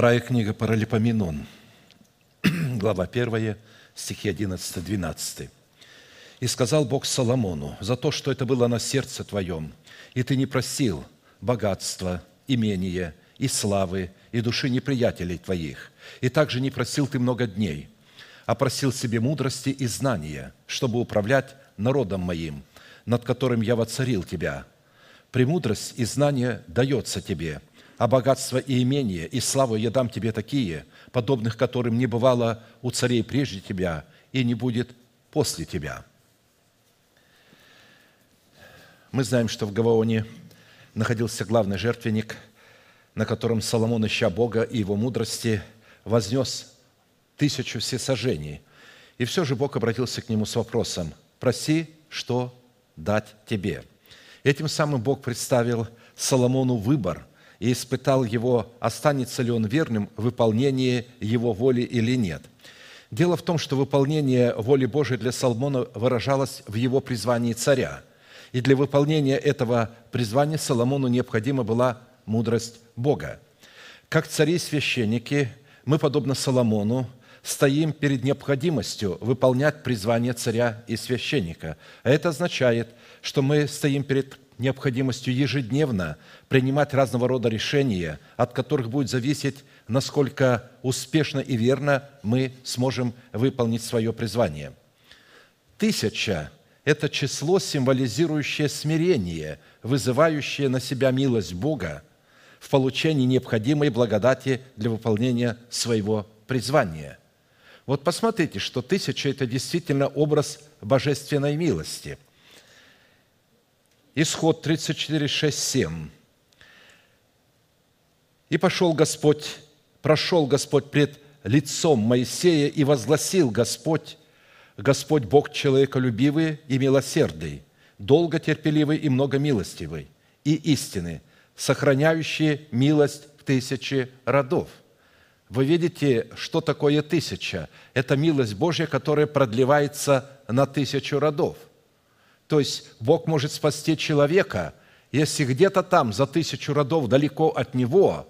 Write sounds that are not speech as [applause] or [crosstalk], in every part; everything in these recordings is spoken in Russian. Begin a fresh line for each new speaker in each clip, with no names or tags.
Вторая книга Паралипоменон, [clears throat] глава 1, стихи 11-12. «И сказал Бог Соломону, за то, что это было на сердце твоем, и ты не просил богатства, имения и славы, и души неприятелей твоих, и также не просил ты много дней, а просил себе мудрости и знания, чтобы управлять народом моим, над которым я воцарил тебя. Премудрость и знание дается тебе, а богатство и имение, и славу я дам тебе такие, подобных которым не бывало у царей прежде тебя и не будет после тебя». Мы знаем, что в Гаваоне находился главный жертвенник, на котором Соломон, ища Бога и его мудрости, вознес тысячу всесожжений. И все же Бог обратился к нему с вопросом «Проси, что дать тебе». Этим самым Бог представил Соломону выбор и испытал его, останется ли он верным в выполнении его воли или нет. Дело в том, что выполнение воли Божией для Соломона выражалось в его призвании царя. И для выполнения этого призвания Соломону необходима была мудрость Бога. Как цари-священники, мы, подобно Соломону, стоим перед необходимостью выполнять призвание царя и священника. А это означает, что мы стоим перед необходимостью ежедневно принимать разного рода решения, от которых будет зависеть, насколько успешно и верно мы сможем выполнить свое призвание. Тысяча – это число, символизирующее смирение, вызывающее на себя милость Бога в получении необходимой благодати для выполнения своего призвания. Вот посмотрите, что тысяча – это действительно образ божественной милости – Исход 34, 6, 7. «И пошел Господь, прошел Господь пред лицом Моисея, и возгласил Господь, Господь Бог человеколюбивый и милосердный, долго терпеливый и много милостивый, и истины, сохраняющие милость в тысячи родов». Вы видите, что такое тысяча? Это милость Божья, которая продлевается на тысячу родов – то есть Бог может спасти человека, если где-то там, за тысячу родов далеко от него,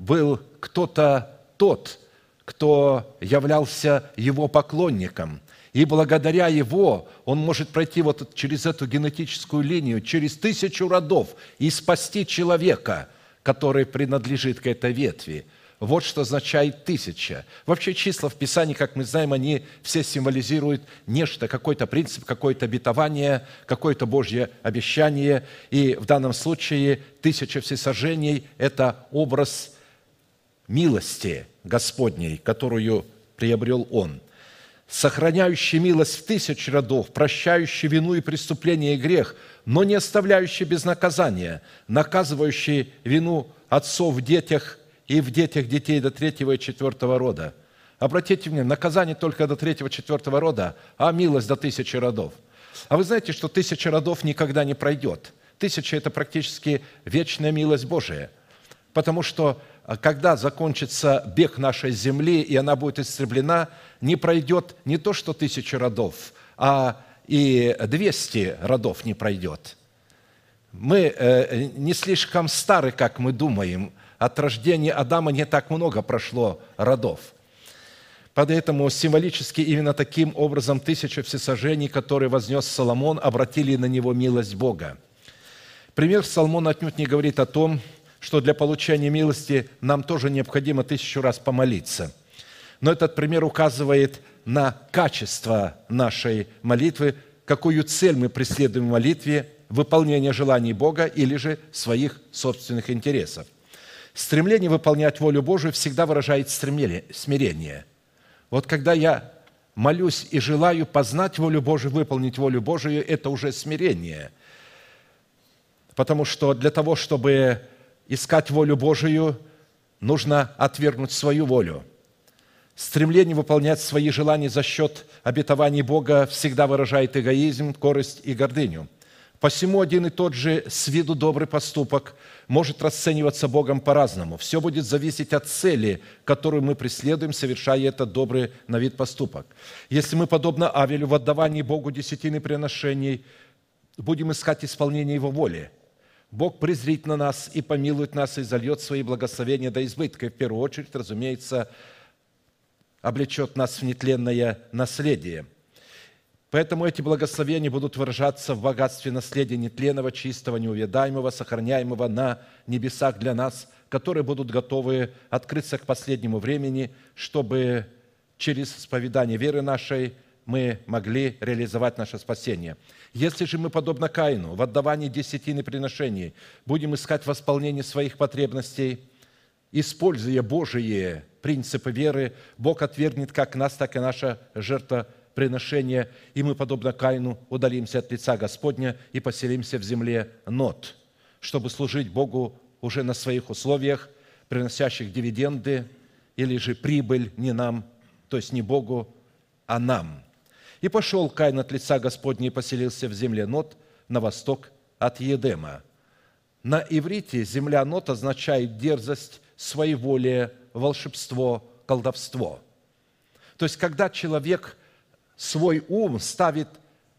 был кто-то тот, кто являлся его поклонником. И благодаря его он может пройти вот через эту генетическую линию, через тысячу родов и спасти человека, который принадлежит к этой ветви – вот что означает тысяча. Вообще числа в Писании, как мы знаем, они все символизируют нечто, какой-то принцип, какое-то обетование, какое-то Божье обещание. И в данном случае тысяча всесожжений – это образ милости Господней, которую приобрел Он сохраняющий милость в тысяч родов, прощающий вину и преступление и грех, но не оставляющий без наказания, наказывающий вину отцов в детях и в детях детей до третьего и четвертого рода. Обратите внимание, наказание только до третьего, четвертого рода, а милость до тысячи родов. А вы знаете, что тысяча родов никогда не пройдет. Тысяча – это практически вечная милость Божия. Потому что а, когда закончится бег нашей земли, и она будет истреблена, не пройдет не то, что тысяча родов, а и двести родов не пройдет. Мы э, не слишком стары, как мы думаем, от рождения Адама не так много прошло родов. Поэтому символически именно таким образом тысяча всесожжений, которые вознес Соломон, обратили на него милость Бога. Пример Соломона отнюдь не говорит о том, что для получения милости нам тоже необходимо тысячу раз помолиться. Но этот пример указывает на качество нашей молитвы, какую цель мы преследуем в молитве, выполнение желаний Бога или же своих собственных интересов – Стремление выполнять волю Божию всегда выражает смирение. Вот когда я молюсь и желаю познать волю Божию, выполнить волю Божию, это уже смирение. Потому что для того, чтобы искать волю Божию, нужно отвергнуть свою волю. Стремление выполнять свои желания за счет обетований Бога всегда выражает эгоизм, корость и гордыню – Посему один и тот же с виду добрый поступок может расцениваться Богом по-разному. Все будет зависеть от цели, которую мы преследуем, совершая этот добрый на вид поступок. Если мы, подобно Авелю, в отдавании Богу десятины приношений, будем искать исполнение Его воли, Бог презрит на нас и помилует нас, и зальет свои благословения до избытка. И в первую очередь, разумеется, облечет нас в нетленное наследие. Поэтому эти благословения будут выражаться в богатстве наследия нетленного, чистого, неувядаемого, сохраняемого на небесах для нас, которые будут готовы открыться к последнему времени, чтобы через исповедание веры нашей мы могли реализовать наше спасение. Если же мы, подобно Каину, в отдавании десятины приношений будем искать восполнение своих потребностей, используя Божие принципы веры, Бог отвергнет как нас, так и наше жертвоприношение, и мы, подобно Каину, удалимся от лица Господня и поселимся в земле Нот, чтобы служить Богу уже на своих условиях, приносящих дивиденды или же прибыль не нам, то есть не Богу, а нам. И пошел Каин от лица Господня и поселился в земле Нот на восток от Едема. На иврите земля Нот означает дерзость, своеволие, волшебство, колдовство. То есть, когда человек свой ум ставит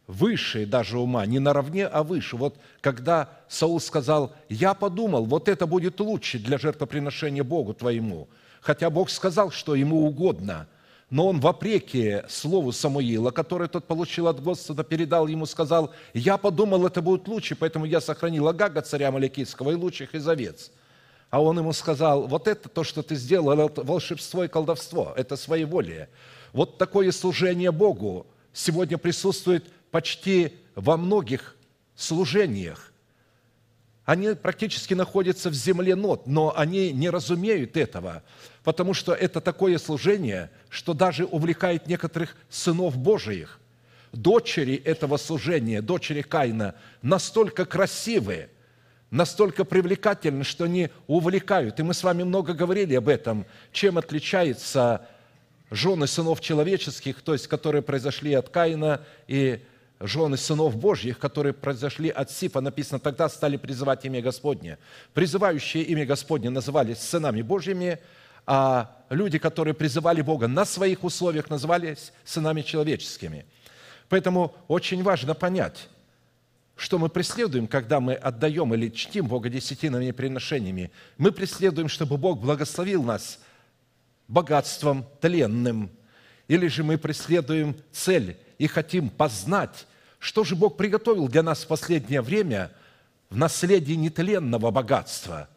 выше даже ума, не наравне, а выше. Вот когда Саул сказал, я подумал, вот это будет лучше для жертвоприношения Богу твоему, хотя Бог сказал, что ему угодно, но он вопреки слову Самуила, которое тот получил от Господа, передал ему, сказал, я подумал, это будет лучше, поэтому я сохранил Агага, царя Маликийского, и лучших из овец. А он ему сказал, вот это то, что ты сделал, это волшебство и колдовство, это своеволие. Вот такое служение Богу сегодня присутствует почти во многих служениях. Они практически находятся в земле нот, но они не разумеют этого, потому что это такое служение, что даже увлекает некоторых сынов Божиих. Дочери этого служения, дочери Каина, настолько красивые, настолько привлекательны, что они увлекают. И мы с вами много говорили об этом, чем отличается жены сынов человеческих, то есть которые произошли от Каина, и жены сынов Божьих, которые произошли от Сифа, написано, тогда стали призывать имя Господне. Призывающие имя Господне назывались сынами Божьими, а люди, которые призывали Бога на своих условиях, назывались сынами человеческими. Поэтому очень важно понять, что мы преследуем, когда мы отдаем или чтим Бога десятинными приношениями. Мы преследуем, чтобы Бог благословил нас – богатством тленным, или же мы преследуем цель и хотим познать, что же Бог приготовил для нас в последнее время в наследии нетленного богатства.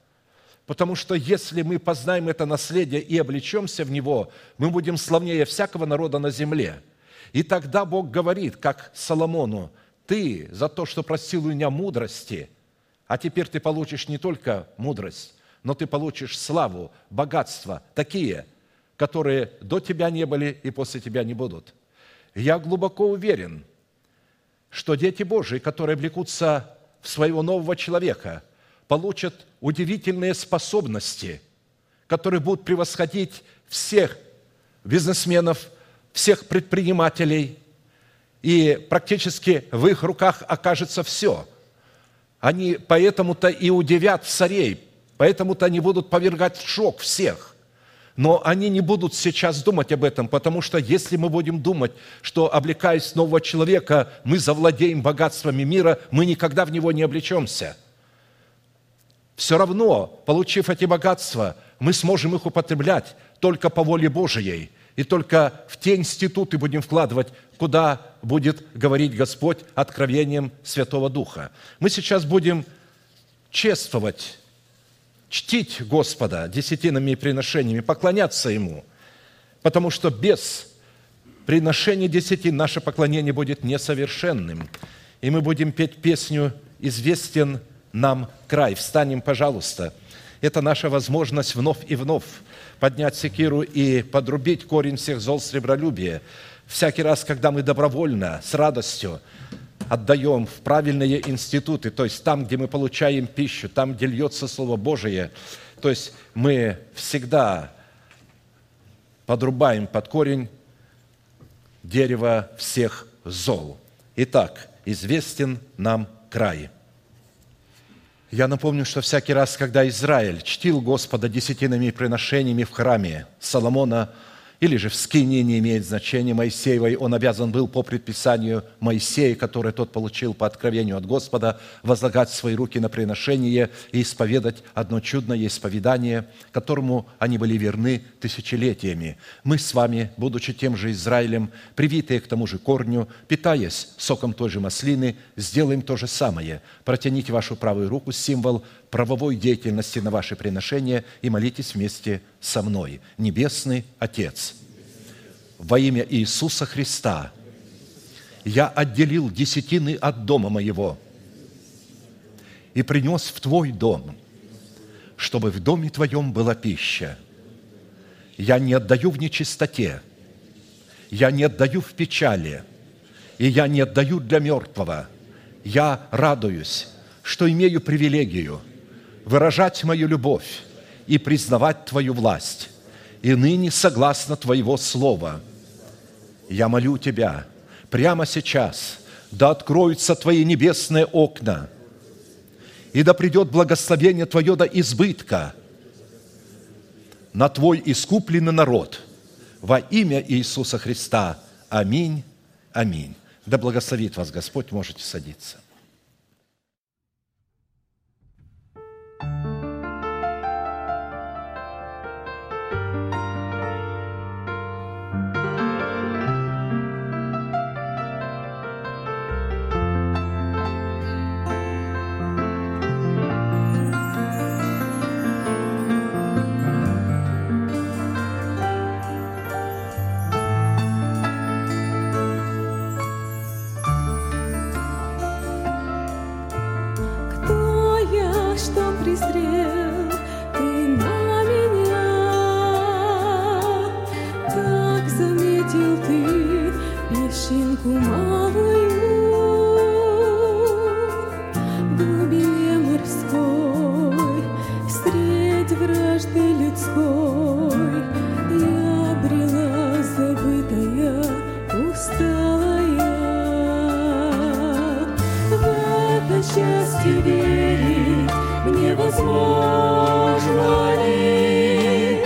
Потому что если мы познаем это наследие и облечемся в него, мы будем славнее всякого народа на земле. И тогда Бог говорит, как Соломону, ты за то, что просил у меня мудрости, а теперь ты получишь не только мудрость, но ты получишь славу, богатство, такие – которые до тебя не были и после тебя не будут. Я глубоко уверен, что дети Божии, которые влекутся в своего нового человека, получат удивительные способности, которые будут превосходить всех бизнесменов, всех предпринимателей, и практически в их руках окажется все. Они поэтому-то и удивят царей, поэтому-то они будут повергать в шок всех. Но они не будут сейчас думать об этом, потому что если мы будем думать, что облекаясь нового человека, мы завладеем богатствами мира, мы никогда в него не облечемся. Все равно, получив эти богатства, мы сможем их употреблять только по воле Божией и только в те институты будем вкладывать, куда будет говорить Господь откровением Святого Духа. Мы сейчас будем чествовать чтить Господа десятинами и приношениями, поклоняться Ему, потому что без приношения десятин наше поклонение будет несовершенным. И мы будем петь песню «Известен нам край». Встанем, пожалуйста. Это наша возможность вновь и вновь поднять секиру и подрубить корень всех зол сребролюбия. Всякий раз, когда мы добровольно, с радостью отдаем в правильные институты, то есть там, где мы получаем пищу, там, где льется Слово Божие, то есть мы всегда подрубаем под корень дерево всех зол. Итак, известен нам край. Я напомню, что всякий раз, когда Израиль чтил Господа десятинными приношениями в храме Соломона,
или же в скине не имеет значения Моисеевой, он обязан был по предписанию Моисея, которое тот получил по откровению от Господа, возлагать свои руки на приношение и исповедать одно чудное исповедание, которому они были верны тысячелетиями. Мы с вами, будучи тем же Израилем, привитые к тому же корню, питаясь соком той же маслины, сделаем то же самое. Протяните вашу правую руку, символ правовой деятельности на ваши приношения и молитесь вместе со мной. Небесный Отец, во имя Иисуса Христа я отделил десятины от дома моего и принес в Твой дом, чтобы в доме Твоем была пища. Я не отдаю в нечистоте, я не отдаю в печали, и я не отдаю для мертвого. Я радуюсь, что имею привилегию – выражать мою любовь и признавать Твою власть. И ныне, согласно Твоего Слова, я молю Тебя прямо сейчас, да откроются Твои небесные окна, и да придет благословение Твое до избытка на Твой искупленный народ во имя Иисуса Христа. Аминь. Аминь. Да благословит вас Господь, можете садиться. thank you песенку малую в глубине морской, встреть вражды людской, я обрела забытая, пустая. В это счастье верить невозможно ли?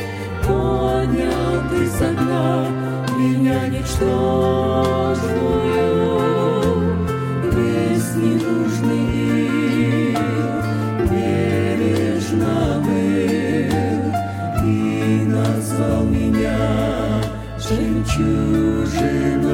Поднял ты со дна меня ничто. всем чужим.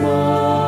smile.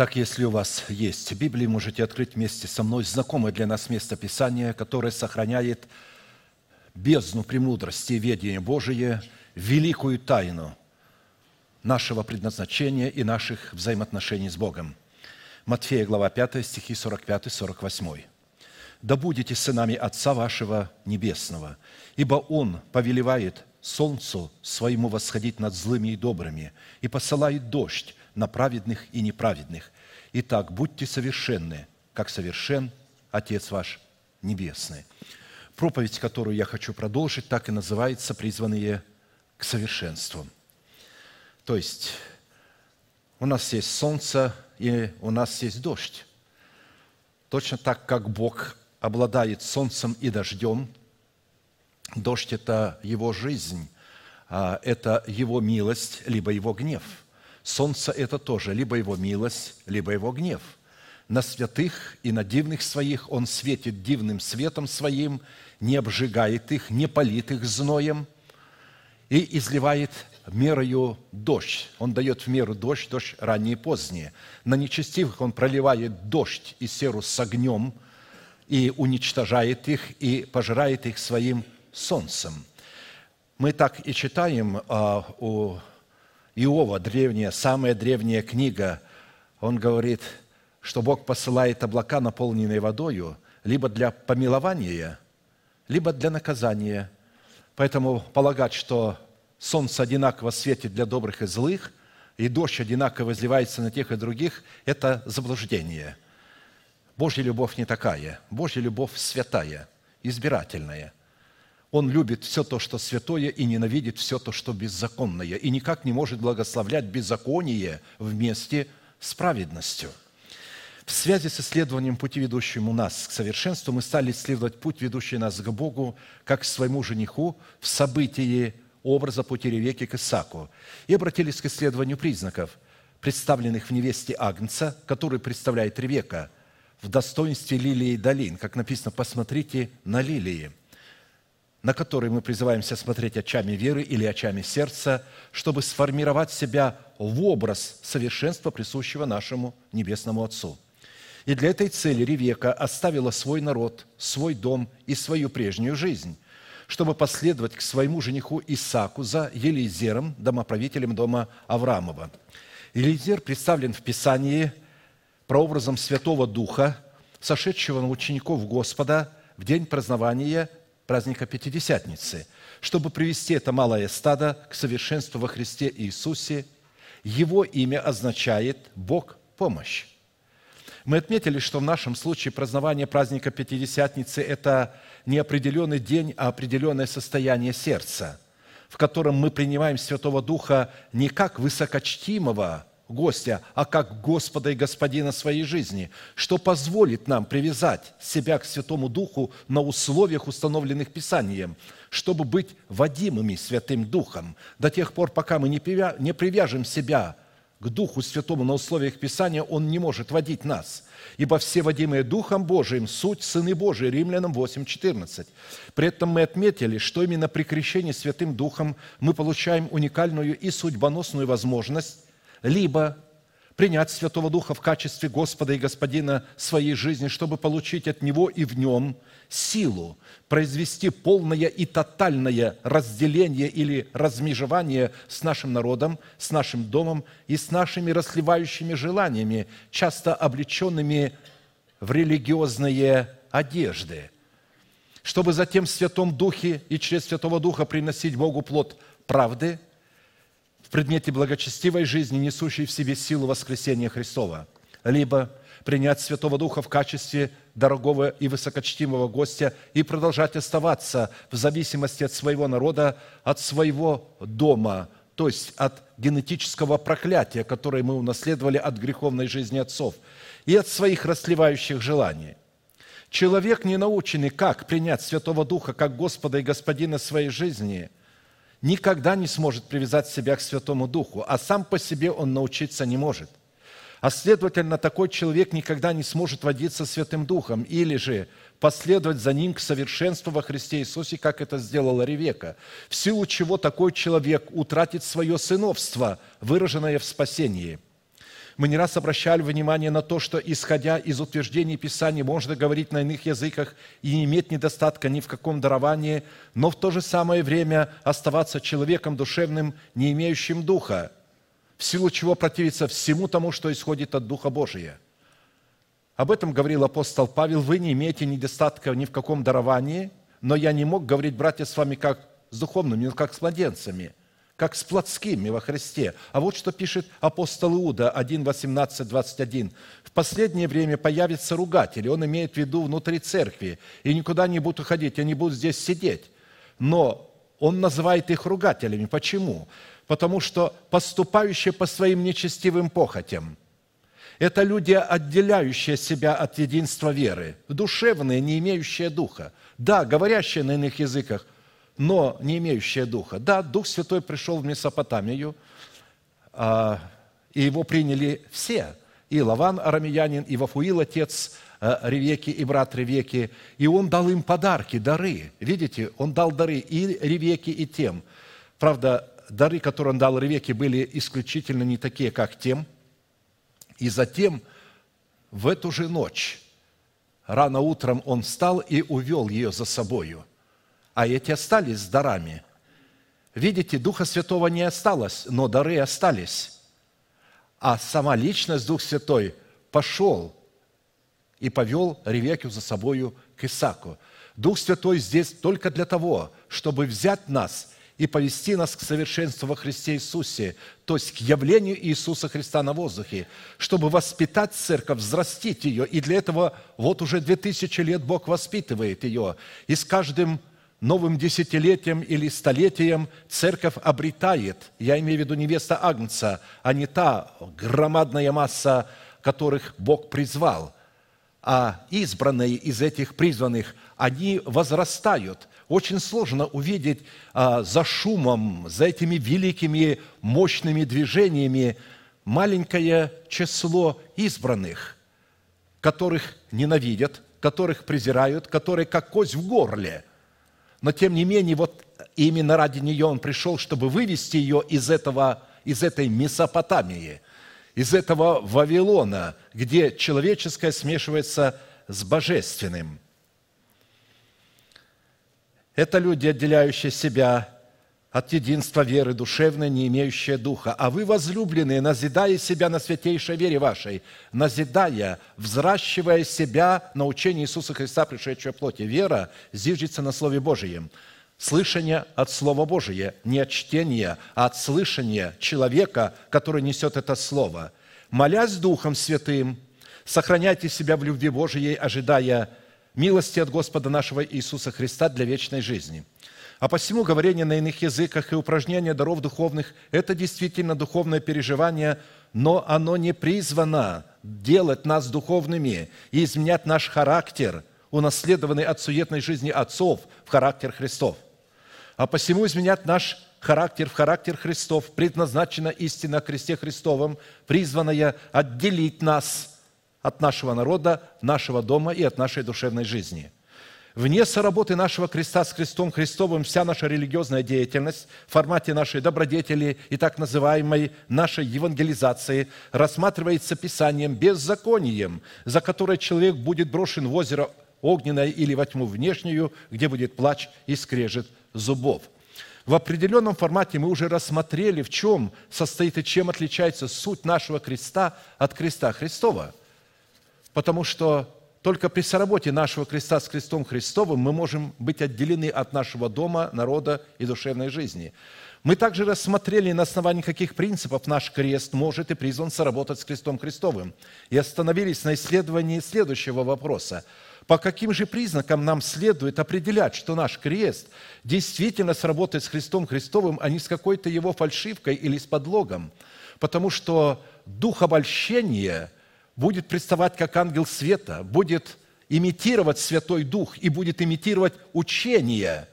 Итак, если у вас есть Библия, можете открыть вместе со мной знакомое для нас место Писания, которое сохраняет бездну премудрости и ведения Божие, великую тайну нашего предназначения и наших взаимоотношений с Богом. Матфея, глава 5, стихи 45-48. «Да будете сынами Отца вашего Небесного, ибо Он повелевает солнцу своему восходить над злыми и добрыми и посылает дождь на праведных и неправедных. Итак, будьте совершенны, как совершен Отец ваш Небесный». Проповедь, которую я хочу продолжить, так и называется «Призванные к совершенству». То есть у нас есть солнце и у нас есть дождь. Точно так, как Бог обладает солнцем и дождем, дождь – это Его жизнь, а это Его милость, либо Его гнев. Солнце – это тоже либо Его милость, либо Его гнев. На святых и на дивных своих Он светит дивным светом Своим, не обжигает их, не палит их зноем и изливает мерою дождь. Он дает в меру дождь, дождь ранний и поздний. На нечестивых он проливает дождь и серу с огнем и уничтожает их, и пожирает их своим солнцем. Мы так и читаем а, у Иова, древняя, самая древняя книга, он говорит, что Бог посылает облака, наполненные водою, либо для помилования, либо для наказания. Поэтому полагать, что солнце одинаково светит для добрых и злых, и дождь одинаково изливается на тех и других, это заблуждение. Божья любовь не такая. Божья любовь святая, избирательная. Он любит все то, что святое, и ненавидит все то, что беззаконное, и никак не может благословлять беззаконие вместе с праведностью. В связи с исследованием пути, ведущим нас к совершенству, мы стали исследовать путь, ведущий нас к Богу, как к своему жениху в событии образа пути Ревеки к Исаку и обратились к исследованию признаков, представленных в невесте Агнца, который представляет Ревека, в достоинстве лилии долин, как написано, посмотрите на лилии, на которые мы призываемся смотреть очами веры или очами сердца, чтобы сформировать себя в образ совершенства, присущего нашему Небесному Отцу. И для этой цели Ревека оставила свой народ, свой дом и свою прежнюю жизнь – чтобы последовать к своему жениху Исаку за Елизером, домоправителем дома Авраамова. Елизер представлен в Писании прообразом Святого Духа, сошедшего на учеников Господа в день празднования праздника Пятидесятницы, чтобы привести это малое стадо к совершенству во Христе Иисусе. Его имя означает «Бог – помощь». Мы отметили, что в нашем случае празднование праздника Пятидесятницы – это не определенный день, а определенное состояние сердца, в котором мы принимаем Святого Духа не как высокочтимого гостя, а как Господа и Господина своей жизни, что позволит нам привязать себя к Святому Духу на условиях, установленных Писанием, чтобы быть водимыми Святым Духом до тех пор, пока мы не привяжем себя к Духу Святому на условиях Писания, Он не может водить нас. Ибо все водимые Духом Божиим – суть Сыны Божии, Римлянам 8.14. При этом мы отметили, что именно при крещении Святым Духом мы получаем уникальную и судьбоносную возможность либо принять Святого Духа в качестве Господа и Господина своей жизни, чтобы получить от Него и в Нем силу произвести полное и тотальное разделение или размежевание с нашим народом, с нашим домом и с нашими расливающими желаниями, часто облеченными в религиозные одежды, чтобы затем в Святом Духе и через Святого Духа приносить Богу плод правды – в предмете благочестивой жизни, несущей в себе силу воскресения Христова, либо принять Святого Духа в качестве дорогого и высокочтимого гостя и продолжать оставаться в зависимости от своего народа, от своего дома, то есть от генетического проклятия, которое мы унаследовали от греховной жизни отцов, и от своих расливающих желаний. Человек, не наученный, как принять Святого Духа как Господа и Господина своей жизни – никогда не сможет привязать себя к Святому Духу, а сам по себе он научиться не может. А следовательно, такой человек никогда не сможет водиться Святым Духом или же последовать за ним к совершенству во Христе Иисусе, как это сделала Ревека, в силу чего такой человек утратит свое сыновство, выраженное в спасении. Мы не раз обращали внимание на то, что, исходя из утверждений Писания, можно говорить на иных языках и не иметь недостатка ни в каком даровании, но в то же самое время оставаться человеком душевным, не имеющим духа, в силу чего противиться всему тому, что исходит от Духа Божия. Об этом говорил апостол Павел. Вы не имеете недостатка ни в каком даровании, но я не мог говорить, братья, с вами как с духовными, но как с младенцами, как с плотскими во Христе. А вот что пишет апостол Иуда 1, 18, 21. «В последнее время появятся ругатели». Он имеет в виду внутри церкви. «И никуда не будут уходить, они будут здесь сидеть». Но он называет их ругателями. Почему? Потому что поступающие по своим нечестивым похотям – это люди, отделяющие себя от единства веры, душевные, не имеющие духа. Да, говорящие на иных языках, но не имеющие духа. Да, Дух Святой пришел в Месопотамию, а, и его приняли все. И Лаван арамеянин, и Вафуил отец а, Ревеки и брат Ревеки. И он дал им подарки, дары. Видите, он дал дары и Ревеки, и тем. Правда, дары, которые он дал Ревеке, были исключительно не такие, как тем – и затем в эту же ночь, рано утром он встал и увел ее за собою, а эти остались с дарами. Видите, Духа Святого не осталось, но дары остались. А сама личность Дух Святой пошел и повел Ревекию за собою к Исаку. Дух Святой здесь только для того, чтобы взять нас и повести нас к совершенству во Христе Иисусе, то есть к явлению Иисуса Христа на воздухе, чтобы воспитать церковь, взрастить ее. И для этого вот уже две тысячи лет Бог воспитывает ее. И с каждым новым десятилетием или столетием церковь обретает, я имею в виду невеста Агнца, а не та громадная масса, которых Бог призвал, а избранные из этих призванных, они возрастают, очень сложно увидеть а, за шумом, за этими великими мощными движениями маленькое число избранных, которых ненавидят, которых презирают, которые как кость в горле. Но тем не менее, вот именно ради нее он пришел, чтобы вывести ее из, этого, из этой Месопотамии, из этого Вавилона, где человеческое смешивается с божественным – это люди, отделяющие себя от единства веры душевной, не имеющие духа. А вы, возлюбленные, назидая себя на святейшей вере вашей, назидая, взращивая себя на учении Иисуса Христа, пришедшего плоти. Вера зиждется на Слове Божьем. Слышание от Слова Божия, не от чтения, а от слышания человека, который несет это Слово. Молясь Духом Святым, сохраняйте себя в любви Божией, ожидая милости от Господа нашего Иисуса Христа для вечной жизни. А посему говорение на иных языках и упражнение даров духовных – это действительно духовное переживание, но оно не призвано делать нас духовными и изменять наш характер, унаследованный от суетной жизни отцов в характер Христов. А посему изменять наш характер в характер Христов предназначена истина о кресте Христовом, призванная отделить нас от нашего народа, нашего дома и от нашей душевной жизни. Вне соработы нашего креста с крестом Христовым вся наша религиозная деятельность в формате нашей добродетели и так называемой нашей евангелизации рассматривается Писанием беззаконием, за которое человек будет брошен в озеро огненное или во тьму внешнюю, где будет плач и скрежет зубов. В определенном формате мы уже рассмотрели, в чем состоит и чем отличается суть нашего креста от креста Христова – Потому что только при соработе нашего креста с крестом Христовым мы можем быть отделены от нашего дома, народа и душевной жизни. Мы также рассмотрели, на основании каких принципов наш крест может и призван соработать с крестом Христовым. И остановились на исследовании следующего вопроса. По каким же признакам нам следует определять, что наш крест действительно сработает с Христом Христовым, а не с какой-то его фальшивкой или с подлогом? Потому что дух обольщения – будет представать как ангел света, будет имитировать Святой Дух и будет имитировать учение.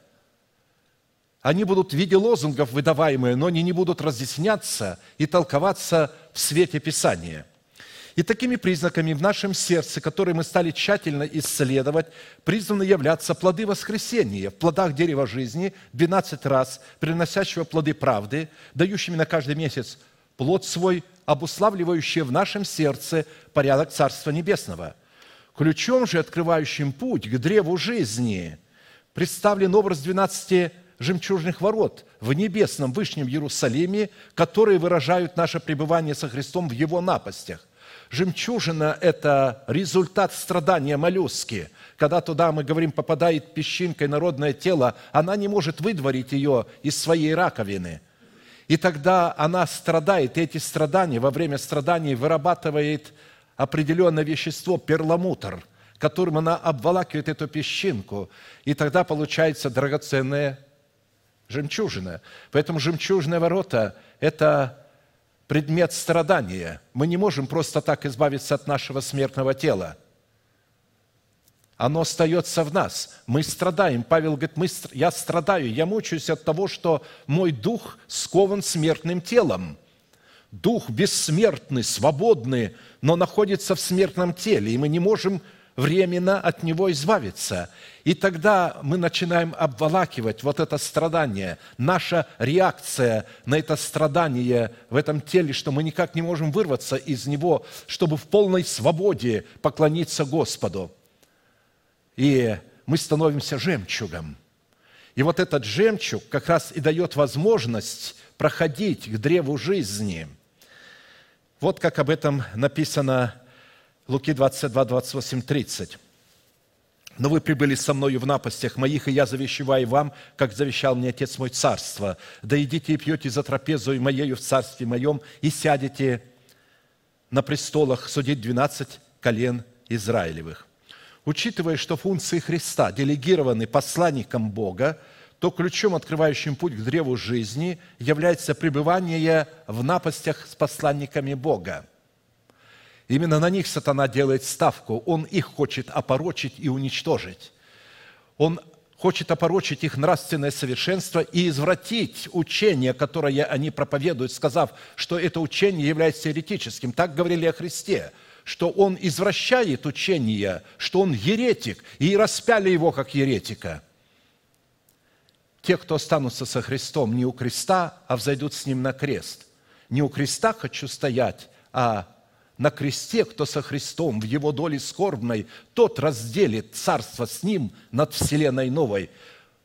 Они будут в виде лозунгов выдаваемые, но они не будут разъясняться и толковаться в свете Писания. И такими признаками в нашем сердце, которые мы стали тщательно исследовать, призваны являться плоды воскресения в плодах дерева жизни 12 раз, приносящего плоды правды, дающими на каждый месяц плод свой, обуславливающий в нашем сердце порядок Царства Небесного. Ключом же, открывающим путь к древу жизни, представлен образ 12 жемчужных ворот в небесном Вышнем Иерусалиме, которые выражают наше пребывание со Христом в Его напастях. Жемчужина – это результат страдания моллюски. Когда туда, мы говорим, попадает песчинка народное тело, она не может выдворить ее из своей раковины. И тогда она страдает, и эти страдания, во время страданий вырабатывает определенное вещество, перламутр, которым она обволакивает эту песчинку. И тогда получается драгоценная жемчужина. Поэтому жемчужные ворота – это предмет страдания. Мы не можем просто так избавиться от нашего смертного тела. Оно остается в нас. Мы страдаем. Павел говорит, мы, я страдаю, я мучаюсь от того, что мой дух скован смертным телом. Дух бессмертный, свободный, но находится в смертном теле, и мы не можем временно от него избавиться. И тогда мы начинаем обволакивать вот это страдание, наша реакция на это страдание в этом теле, что мы никак не можем вырваться из него, чтобы в полной свободе поклониться Господу. И мы становимся жемчугом. И вот этот жемчуг как раз и дает возможность проходить к древу жизни. Вот как об этом написано Луки 22, 28, 30. «Но вы прибыли со мною в напастях моих, и я завещеваю вам, как завещал мне Отец мой царство. Да идите и пьете за трапезу моею в царстве моем, и сядете на престолах судить двенадцать колен Израилевых». Учитывая, что функции Христа делегированы посланником Бога, то ключом, открывающим путь к древу жизни, является пребывание в напастях с посланниками Бога – Именно на них сатана делает ставку. Он их хочет опорочить и уничтожить. Он хочет опорочить их нравственное совершенство и извратить учение, которое они проповедуют, сказав, что это учение является еретическим. Так говорили о Христе, что он извращает учение, что он еретик, и распяли его как еретика. Те, кто останутся со Христом не у креста, а взойдут с ним на крест. Не у креста хочу стоять, а на кресте, кто со Христом в его доле скорбной, тот разделит царство с ним над вселенной новой.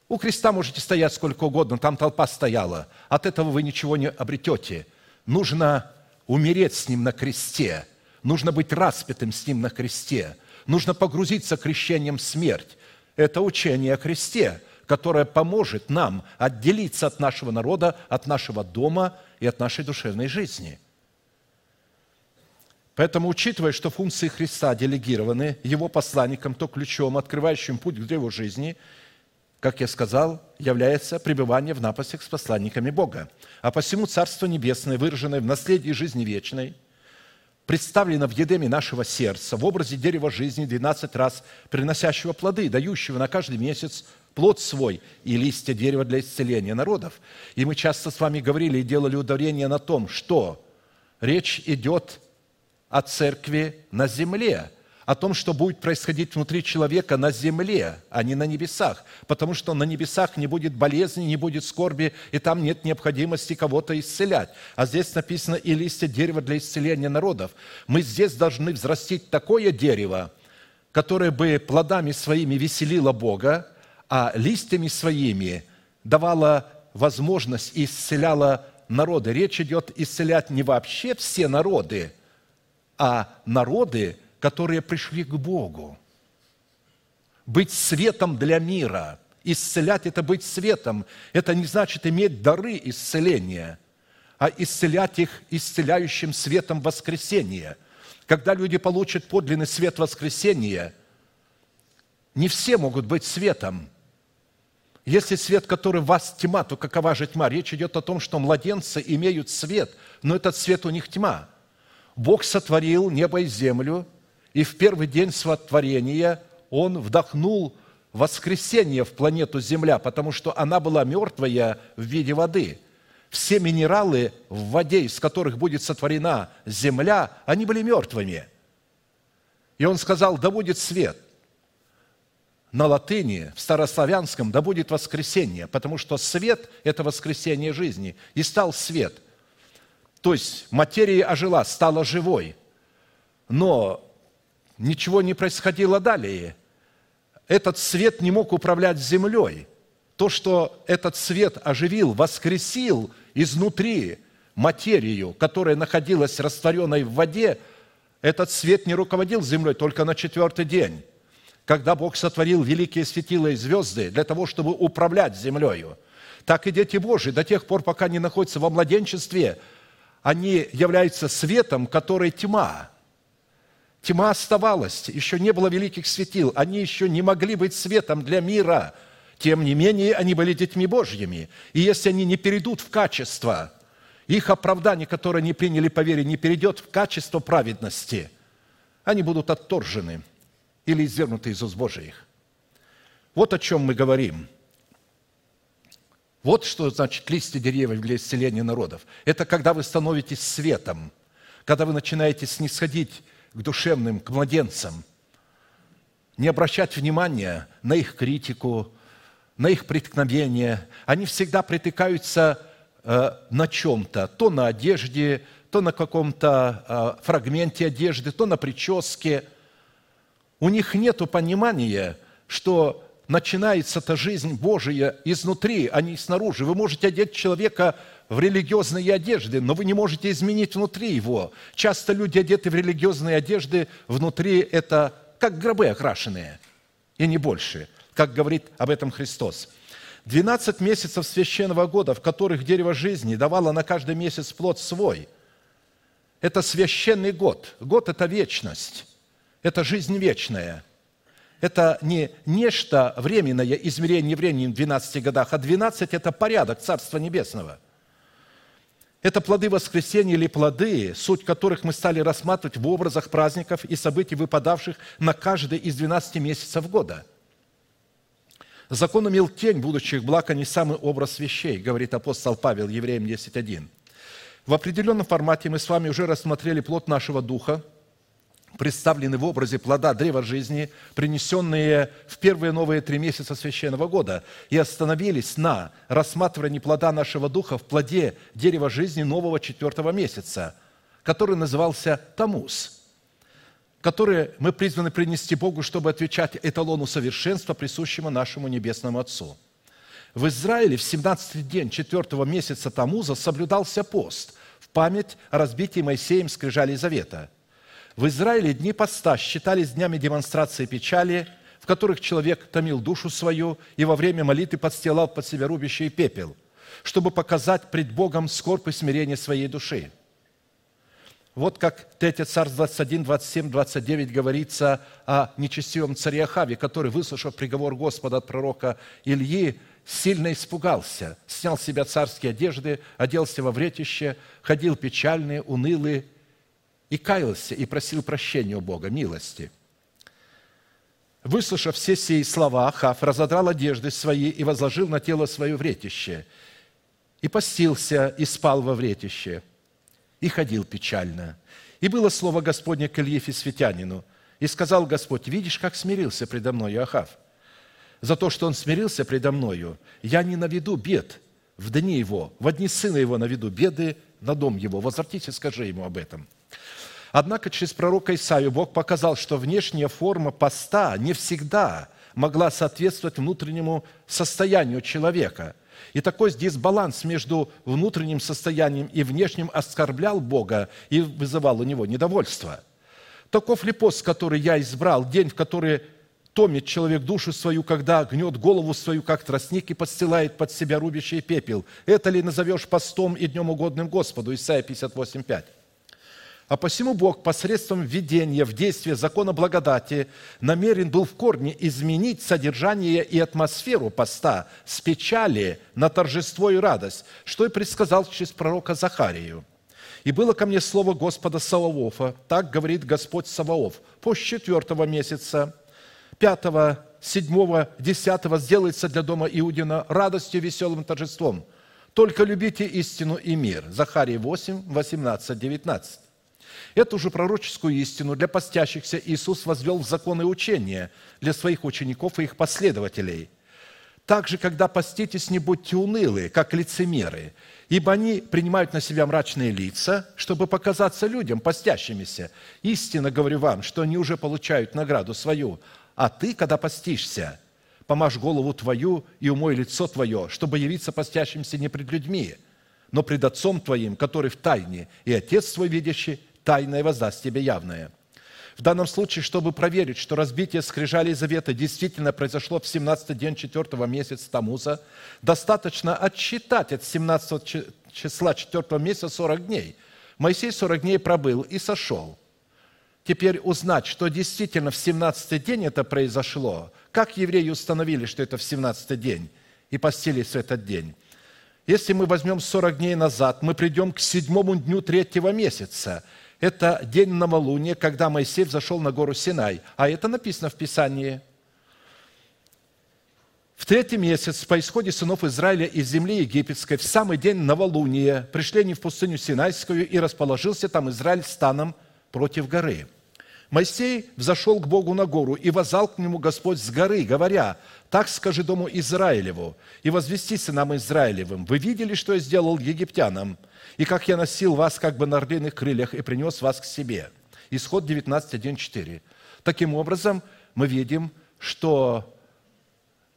У креста можете стоять сколько угодно, там толпа стояла. От этого вы ничего не обретете. Нужно умереть с ним на кресте. Нужно быть распятым с ним на кресте. Нужно погрузиться крещением в смерть. Это учение о кресте, которое поможет нам отделиться от нашего народа, от нашего дома и от нашей душевной жизни – Поэтому, учитывая, что функции Христа делегированы Его посланникам, то ключом, открывающим путь к древу жизни, как я сказал, является пребывание в напастях с посланниками Бога. А посему Царство Небесное, выраженное в наследии жизни вечной, представлено в едеме нашего сердца в образе дерева жизни 12 раз, приносящего плоды, дающего на каждый месяц плод свой и листья дерева для исцеления народов. И мы часто с вами говорили и делали ударение на том, что речь идет о церкви на земле, о том, что будет происходить внутри человека на земле, а не на небесах. Потому что на небесах не будет болезни, не будет скорби, и там нет необходимости кого-то исцелять. А здесь написано «и листья дерева для исцеления народов». Мы здесь должны взрастить такое дерево, которое бы плодами своими веселило Бога, а листьями своими давало возможность и исцеляло народы. Речь идет исцелять не вообще все народы – а народы, которые пришли к Богу. Быть светом для мира. Исцелять – это быть светом. Это не значит иметь дары исцеления, а исцелять их исцеляющим светом воскресения. Когда люди получат подлинный свет воскресения, не все могут быть светом. Если свет, который в вас тьма, то какова же тьма? Речь идет о том, что младенцы имеют свет, но этот свет у них тьма – Бог сотворил небо и землю, и в первый день сотворения Он вдохнул воскресение в планету Земля, потому что она была мертвая в виде воды. Все минералы в воде, из которых будет сотворена Земля, они были мертвыми. И Он сказал, да будет свет. На латыни, в старославянском, да будет воскресение, потому что свет – это воскресение жизни. И стал свет – То есть материя ожила, стала живой. Но ничего не происходило далее. Этот свет не мог управлять землей. То, что этот свет оживил, воскресил изнутри материю, которая находилась растворенной в воде, этот свет не руководил землей только на четвертый день, когда Бог сотворил великие светила и звезды для того, чтобы управлять землею. Так и дети Божьи до тех пор, пока не находятся во младенчестве, они являются светом, который тьма. Тьма оставалась, еще не было великих светил, они еще не могли быть светом для мира. Тем не менее, они были детьми Божьими. И если они не перейдут в качество, их оправдание, которое они приняли по вере, не перейдет в качество праведности, они будут отторжены или извергнуты из уст Божиих. Вот о чем мы говорим. Вот что значит листья деревьев для исцеления народов. Это когда вы становитесь светом, когда вы начинаете снисходить к душевным, к младенцам, не обращать внимания на их критику, на их преткновения. Они всегда притыкаются э, на чем-то, то на одежде, то на каком-то э, фрагменте одежды, то на прическе. У них нет понимания, что начинается эта жизнь Божия изнутри, а не снаружи. Вы можете одеть человека в религиозные одежды, но вы не можете изменить внутри его. Часто люди одеты в религиозные одежды, внутри это как гробы окрашенные, и не больше, как говорит об этом Христос. 12 месяцев священного года, в которых дерево жизни давало на каждый месяц плод свой, это священный год. Год – это вечность, это жизнь вечная – это не нечто временное, измерение времени в 12 годах, а 12 – это порядок Царства Небесного. Это плоды воскресения или плоды, суть которых мы стали рассматривать в образах праздников и событий, выпадавших на каждый из 12 месяцев года. Закон имел тень будущих благ, а не самый образ вещей, говорит апостол Павел, Евреям 10.1. В определенном формате мы с вами уже рассмотрели плод нашего духа – представлены в образе плода древа жизни, принесенные в первые новые три месяца священного года, и остановились на рассматривании плода нашего духа в плоде дерева жизни нового четвертого месяца, который назывался Тамус, который мы призваны принести Богу, чтобы отвечать эталону совершенства, присущему нашему Небесному Отцу. В Израиле в 17 день четвертого месяца Тамуза соблюдался пост в память о разбитии Моисеем скрижали Завета – в Израиле дни поста считались днями демонстрации печали, в которых человек томил душу свою и во время молитвы подстилал под себя рубящий пепел, чтобы показать пред Богом скорбь и смирение своей души. Вот как 3 Царств 21, 27, 29 говорится о нечестивом царе Ахаве, который, выслушав приговор Господа от пророка Ильи, сильно испугался, снял с себя царские одежды, оделся во вретище, ходил печальный, унылый, и каялся, и просил прощения у Бога, милости. Выслушав все сии слова, Ахав разодрал одежды свои и возложил на тело свое вретище, и постился, и спал во вретище, и ходил печально. И было слово Господне к Илье Фисветянину, и сказал Господь, видишь, как смирился предо мною Ахав. За то, что он смирился предо мною, я не наведу бед в дни его, в одни сына его наведу беды на дом его. Возвратись и скажи ему об этом. Однако через пророка Исаию Бог показал, что внешняя форма поста не всегда могла соответствовать внутреннему состоянию человека. И такой дисбаланс между внутренним состоянием и внешним оскорблял Бога и вызывал у него недовольство. Таков ли пост, который я избрал, день, в который томит человек душу свою, когда гнет голову свою, как тростник, и подстилает под себя рубящий пепел. Это ли назовешь постом и днем угодным Господу? Исайя 58, 5. А посему Бог посредством введения в действие закона благодати намерен был в корне изменить содержание и атмосферу поста с печали на торжество и радость, что и предсказал через пророка Захарию. «И было ко мне слово Господа Саваофа, так говорит Господь Саваоф, пост четвертого месяца, пятого, седьмого, десятого сделается для дома Иудина радостью, веселым торжеством. Только любите истину и мир». Захария 8, 18, 19. Эту же пророческую истину для постящихся Иисус возвел в законы учения для своих учеников и их последователей. Также, когда поститесь, не будьте унылы, как лицемеры, ибо они принимают на себя мрачные лица, чтобы показаться людям, постящимися. Истинно говорю вам, что они уже получают награду свою. А ты, когда постишься, помажь голову твою и умой лицо твое, чтобы явиться постящимся не пред людьми, но пред Отцом твоим, который в тайне, и Отец твой, видящий, тайное воздаст тебе явное». В данном случае, чтобы проверить, что разбитие скрижалей завета действительно произошло в 17 день 4 месяца Тамуза, достаточно отсчитать от 17 числа 4 месяца 40 дней. Моисей 40 дней пробыл и сошел. Теперь узнать, что действительно в 17 день это произошло, как евреи установили, что это в 17 день, и постились в этот день. Если мы возьмем 40 дней назад, мы придем к седьмому дню третьего месяца – это день новолуния, когда Моисей зашел на гору Синай. А это написано в Писании. В третий месяц по исходе сынов Израиля из земли египетской, в самый день новолуния, пришли они в пустыню Синайскую, и расположился там Израиль станом против горы. Моисей взошел к Богу на гору, и возал к нему Господь с горы, говоря, «Так скажи дому Израилеву, и возвести сынам Израилевым, вы видели, что я сделал египтянам, и как я носил вас как бы на орлиных крыльях и принес вас к себе». Исход 19, 1, 4. Таким образом, мы видим, что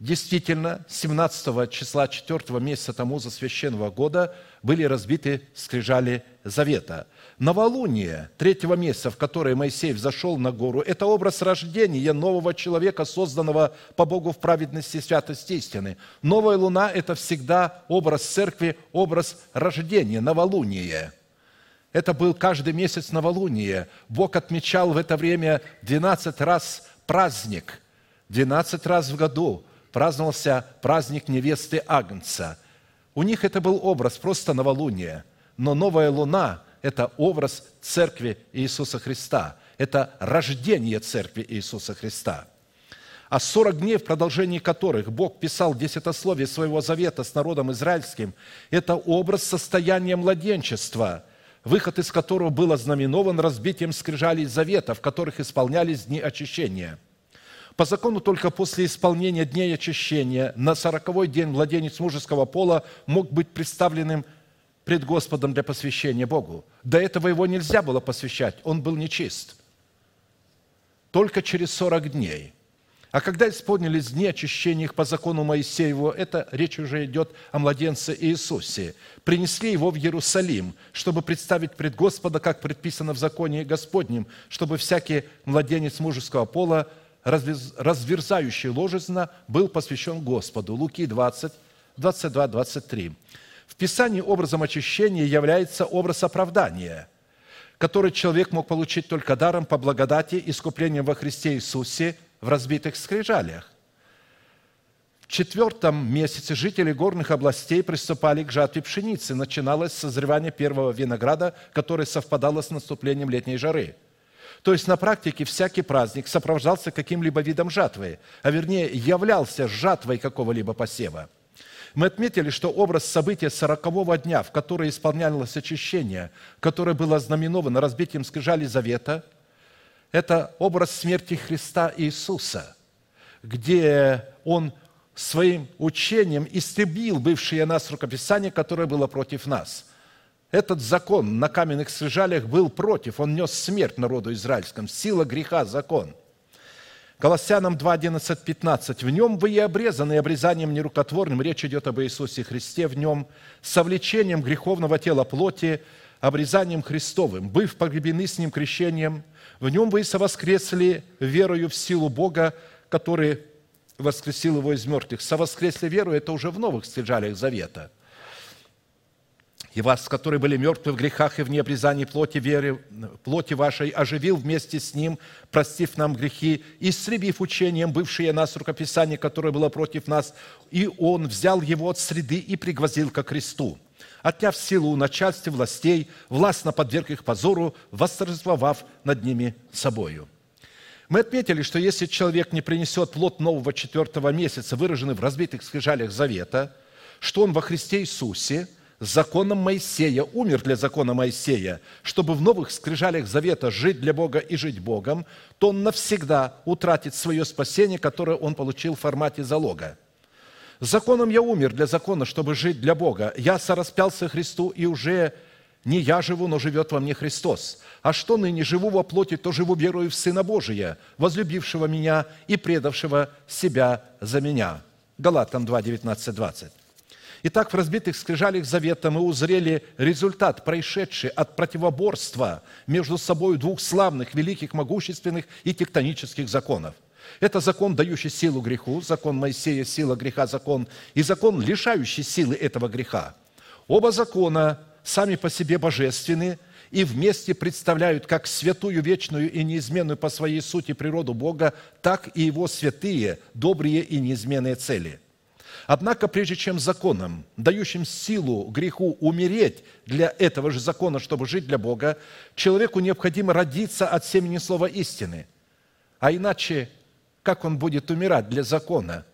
действительно 17 числа 4 месяца тому за священного года были разбиты скрижали завета. Новолуние третьего месяца, в которое Моисей взошел на гору, это образ рождения нового человека, созданного по Богу в праведности и святости истины. Новая луна – это всегда образ церкви, образ рождения, новолуние. Это был каждый месяц новолуние. Бог отмечал в это время 12 раз праздник. 12 раз в году праздновался праздник невесты Агнца. У них это был образ, просто новолуние. Но новая луна – это образ Церкви Иисуса Христа. Это рождение Церкви Иисуса Христа. А 40 дней, в продолжении которых Бог писал десятословие своего завета с народом израильским, это образ состояния младенчества, выход из которого был ознаменован разбитием скрижалей завета, в которых исполнялись дни очищения – по закону только после исполнения дней очищения на сороковой день младенец мужеского пола мог быть представленным пред Господом для посвящения Богу. До этого его нельзя было посвящать, он был нечист. Только через 40 дней. А когда исполнились дни очищения их по закону Моисееву, это речь уже идет о младенце Иисусе, принесли его в Иерусалим, чтобы представить пред Господа, как предписано в законе Господнем, чтобы всякий младенец мужеского пола, разверзающий ложезна, был посвящен Господу. Луки 20, 22, 23. В Писании образом очищения является образ оправдания, который человек мог получить только даром по благодати искуплением во Христе Иисусе в разбитых скрижалях. В четвертом месяце жители горных областей приступали к жатве пшеницы. Начиналось созревание первого винограда, которое совпадало с наступлением летней жары. То есть на практике всякий праздник сопровождался каким-либо видом жатвы, а вернее являлся жатвой какого-либо посева – мы отметили, что образ события сорокового дня, в который исполнялось очищение, которое было знаменовано разбитием скрижали завета, это образ смерти Христа Иисуса, где Он своим учением истребил бывшее нас рукописание, которое было против нас. Этот закон на каменных скрижалях был против, он нес смерть народу израильскому, сила греха – закон – Колоссянам 2, 11, 15. «В нем вы и обрезаны, и обрезанием нерукотворным, речь идет об Иисусе Христе, в нем, совлечением греховного тела плоти, обрезанием Христовым, быв погребены с Ним крещением, в нем вы и совоскресли верою в силу Бога, который воскресил Его из мертвых». Совоскресли веру – это уже в новых стяжалях Завета – и вас, которые были мертвы в грехах и в необрезании плоти, веры, плоти вашей, оживил вместе с Ним, простив нам грехи, истребив учением бывшее нас рукописание, которое было против нас, и Он взял его от среды и пригвозил ко кресту, отняв силу начальстве властей, властно подверг их позору, восторжествовав над ними собою». Мы отметили, что если человек не принесет плод нового четвертого месяца, выраженный в разбитых скрижалях завета, что он во Христе Иисусе – законом Моисея, умер для закона Моисея, чтобы в новых скрижалях завета жить для Бога и жить Богом, то он навсегда утратит свое спасение, которое он получил в формате залога. Законом я умер для закона, чтобы жить для Бога. Я сораспялся Христу, и уже не я живу, но живет во мне Христос. А что ныне живу во плоти, то живу верою в Сына Божия, возлюбившего меня и предавшего себя за меня». Галатам 2, 19, 20. Итак, в разбитых скрижалях завета мы узрели результат, происшедший от противоборства между собой двух славных, великих, могущественных и тектонических законов. Это закон, дающий силу греху, закон Моисея, сила греха, закон, и закон, лишающий силы этого греха. Оба закона сами по себе божественны и вместе представляют как святую, вечную и неизменную по своей сути природу Бога, так и Его святые, добрые и неизменные цели – Однако, прежде чем законом, дающим силу греху умереть для этого же закона, чтобы жить для Бога, человеку необходимо родиться от семени слова истины. А иначе, как он будет умирать для закона?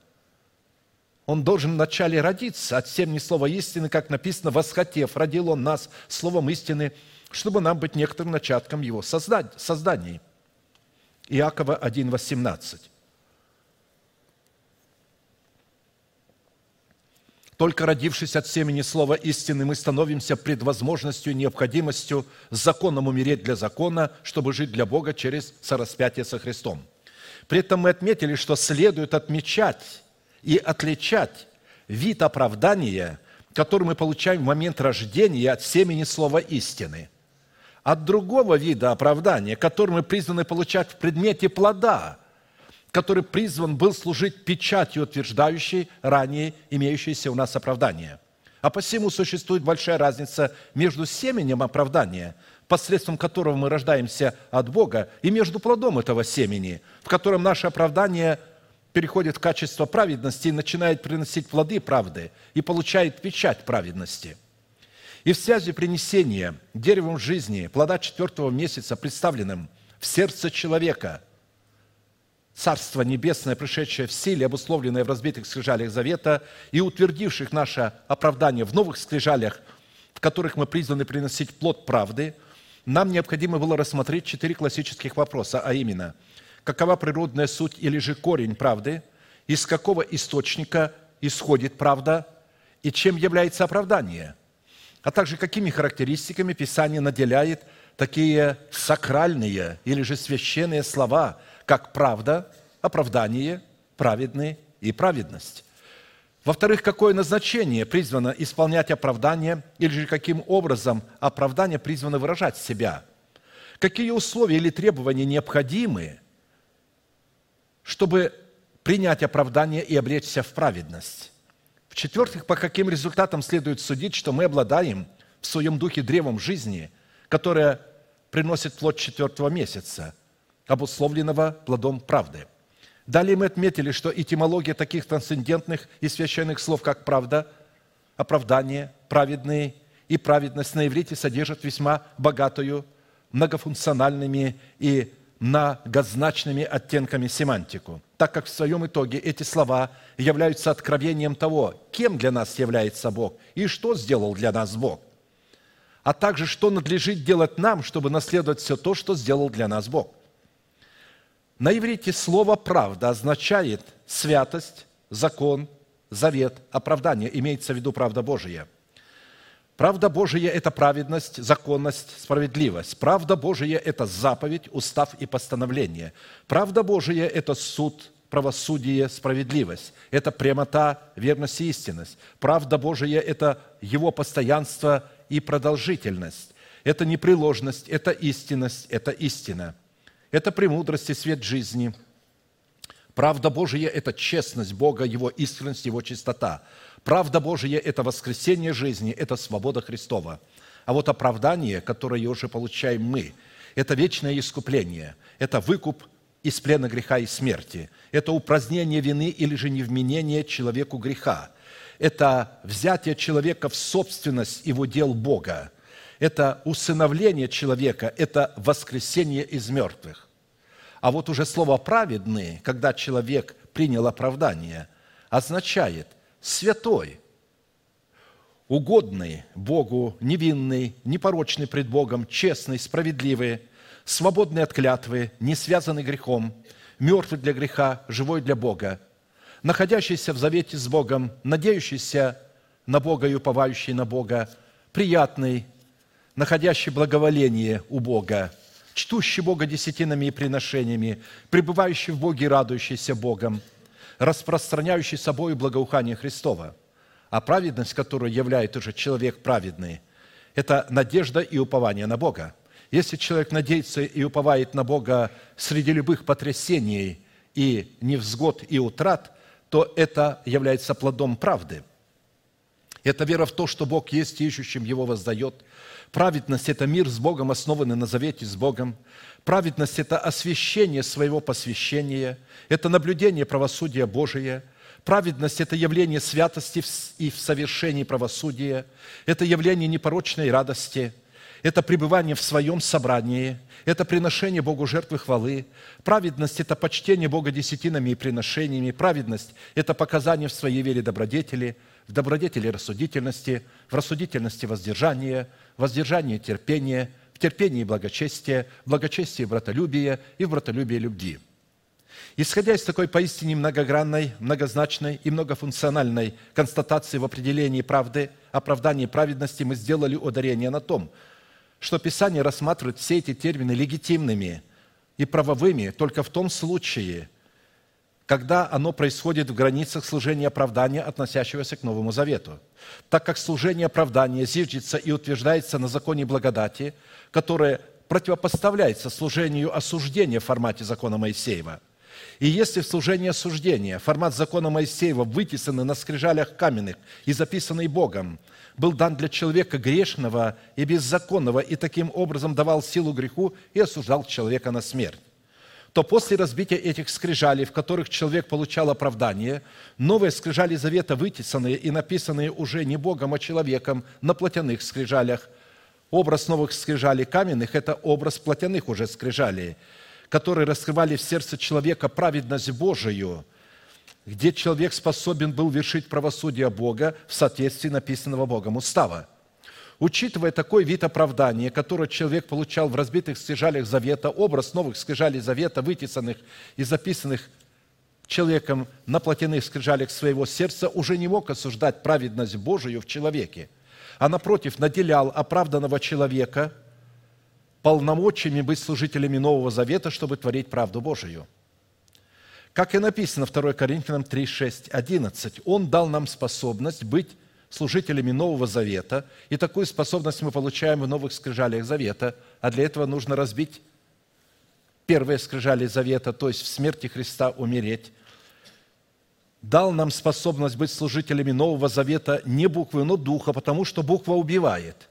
Он должен вначале родиться от семени слова истины, как написано, «восхотев, родил он нас словом истины, чтобы нам быть некоторым начатком его созданий». Иакова 1,18. Только родившись от семени слова истины, мы становимся пред возможностью и необходимостью законом умереть для закона, чтобы жить для Бога через сораспятие со Христом. При этом мы отметили, что следует отмечать и отличать вид оправдания, который мы получаем в момент рождения от семени слова истины, от другого вида оправдания, который мы призваны получать в предмете плода – который призван был служить печатью, утверждающей ранее имеющееся у нас оправдание. А посему существует большая разница между семенем оправдания, посредством которого мы рождаемся от Бога, и между плодом этого семени, в котором наше оправдание переходит в качество праведности и начинает приносить плоды правды и получает печать праведности. И в связи принесения деревом жизни плода четвертого месяца, представленным в сердце человека – Царство Небесное, пришедшее в силе, обусловленное в разбитых скрижалях завета и утвердивших наше оправдание в новых скрижалях, в которых мы призваны приносить плод правды, нам необходимо было рассмотреть четыре классических вопроса, а именно, какова природная суть или же корень правды, из какого источника исходит правда и чем является оправдание, а также какими характеристиками Писание наделяет такие сакральные или же священные слова – как правда, оправдание, праведный и праведность. Во-вторых, какое назначение призвано исполнять оправдание или же каким образом оправдание призвано выражать себя? Какие условия или требования необходимы, чтобы принять оправдание и обречься в праведность? В-четвертых, по каким результатам следует судить, что мы обладаем в своем духе древом жизни, которое приносит плод четвертого месяца – обусловленного плодом правды. Далее мы отметили, что этимология таких трансцендентных и священных слов, как правда, оправдание, праведный и праведность на иврите содержат весьма богатую, многофункциональными и многозначными оттенками семантику, так как в своем итоге эти слова являются откровением того, кем для нас является Бог и что сделал для нас Бог, а также что надлежит делать нам, чтобы наследовать все то, что сделал для нас Бог – на иврите слово «правда» означает святость, закон, завет, оправдание. Имеется в виду правда Божия. Правда Божия – это праведность, законность, справедливость. Правда Божия – это заповедь, устав и постановление. Правда Божия – это суд, правосудие, справедливость. Это прямота, верность и истинность. Правда Божия – это Его постоянство и продолжительность. Это непреложность, это истинность, это истина – это премудрость и свет жизни. Правда Божия – это честность Бога, Его искренность, Его чистота. Правда Божия – это воскресение жизни, это свобода Христова. А вот оправдание, которое уже получаем мы, это вечное искупление, это выкуп из плена греха и смерти, это упразднение вины или же невменение человеку греха, это взятие человека в собственность его дел Бога – это усыновление человека, это воскресение из мертвых. А вот уже слово «праведный», когда человек принял оправдание, означает «святой», угодный Богу, невинный, непорочный пред Богом, честный, справедливый, свободный от клятвы, не связанный грехом, мертвый для греха, живой для Бога, находящийся в завете с Богом, надеющийся на Бога и уповающий на Бога, приятный, находящий благоволение у Бога, чтущий Бога десятинами и приношениями, пребывающий в Боге и радующийся Богом, распространяющий собой благоухание Христова. А праведность, которую являет уже человек праведный, это надежда и упование на Бога. Если человек надеется и уповает на Бога среди любых потрясений и невзгод и утрат, то это является плодом правды. Это вера в то, что Бог есть и ищущим Его воздает. Праведность – это мир с Богом, основанный на завете с Богом. Праведность – это освящение своего посвящения, это наблюдение правосудия Божия. Праведность – это явление святости и в совершении правосудия, это явление непорочной радости, это пребывание в своем собрании, это приношение Богу жертвы хвалы. Праведность – это почтение Бога десятинами и приношениями. Праведность – это показание в своей вере добродетели, в добродетели рассудительности, в рассудительности воздержания, в воздержании терпения, в терпении благочестия, в благочестии братолюбия и в братолюбии любви. Исходя из такой поистине многогранной, многозначной и многофункциональной констатации в определении правды, оправдании праведности, мы сделали ударение на том – что Писание рассматривает все эти термины легитимными и правовыми только в том случае, когда оно происходит в границах служения оправдания, относящегося к Новому Завету. Так как служение оправдания зиждется и утверждается на законе благодати, которое противопоставляется служению осуждения в формате закона Моисеева. И если в служении осуждения формат закона Моисеева вытесанный на скрижалях каменных и записанный Богом – был дан для человека грешного и беззаконного, и таким образом давал силу греху и осуждал человека на смерть то после разбития этих скрижалей, в которых человек получал оправдание, новые скрижали завета, вытесанные и написанные уже не Богом, а человеком на плотяных скрижалях, образ новых скрижалей каменных – это образ плотяных уже скрижалей, которые раскрывали в сердце человека праведность Божию – где человек способен был вершить правосудие Бога в соответствии написанного Богом устава. Учитывая такой вид оправдания, который человек получал в разбитых скрижалях Завета, образ новых скрижалей Завета, вытесанных и записанных человеком на плотяных скрижалях своего сердца, уже не мог осуждать праведность Божию в человеке, а напротив наделял оправданного человека полномочиями быть служителями Нового Завета, чтобы творить правду Божию – как и написано 2 Коринфянам 3, 6, 11, Он дал нам способность быть служителями Нового Завета, и такую способность мы получаем в новых скрижалях Завета, а для этого нужно разбить первые скрижали Завета, то есть в смерти Христа умереть. Дал нам способность быть служителями Нового Завета не буквы, но Духа, потому что буква убивает,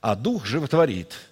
а Дух животворит –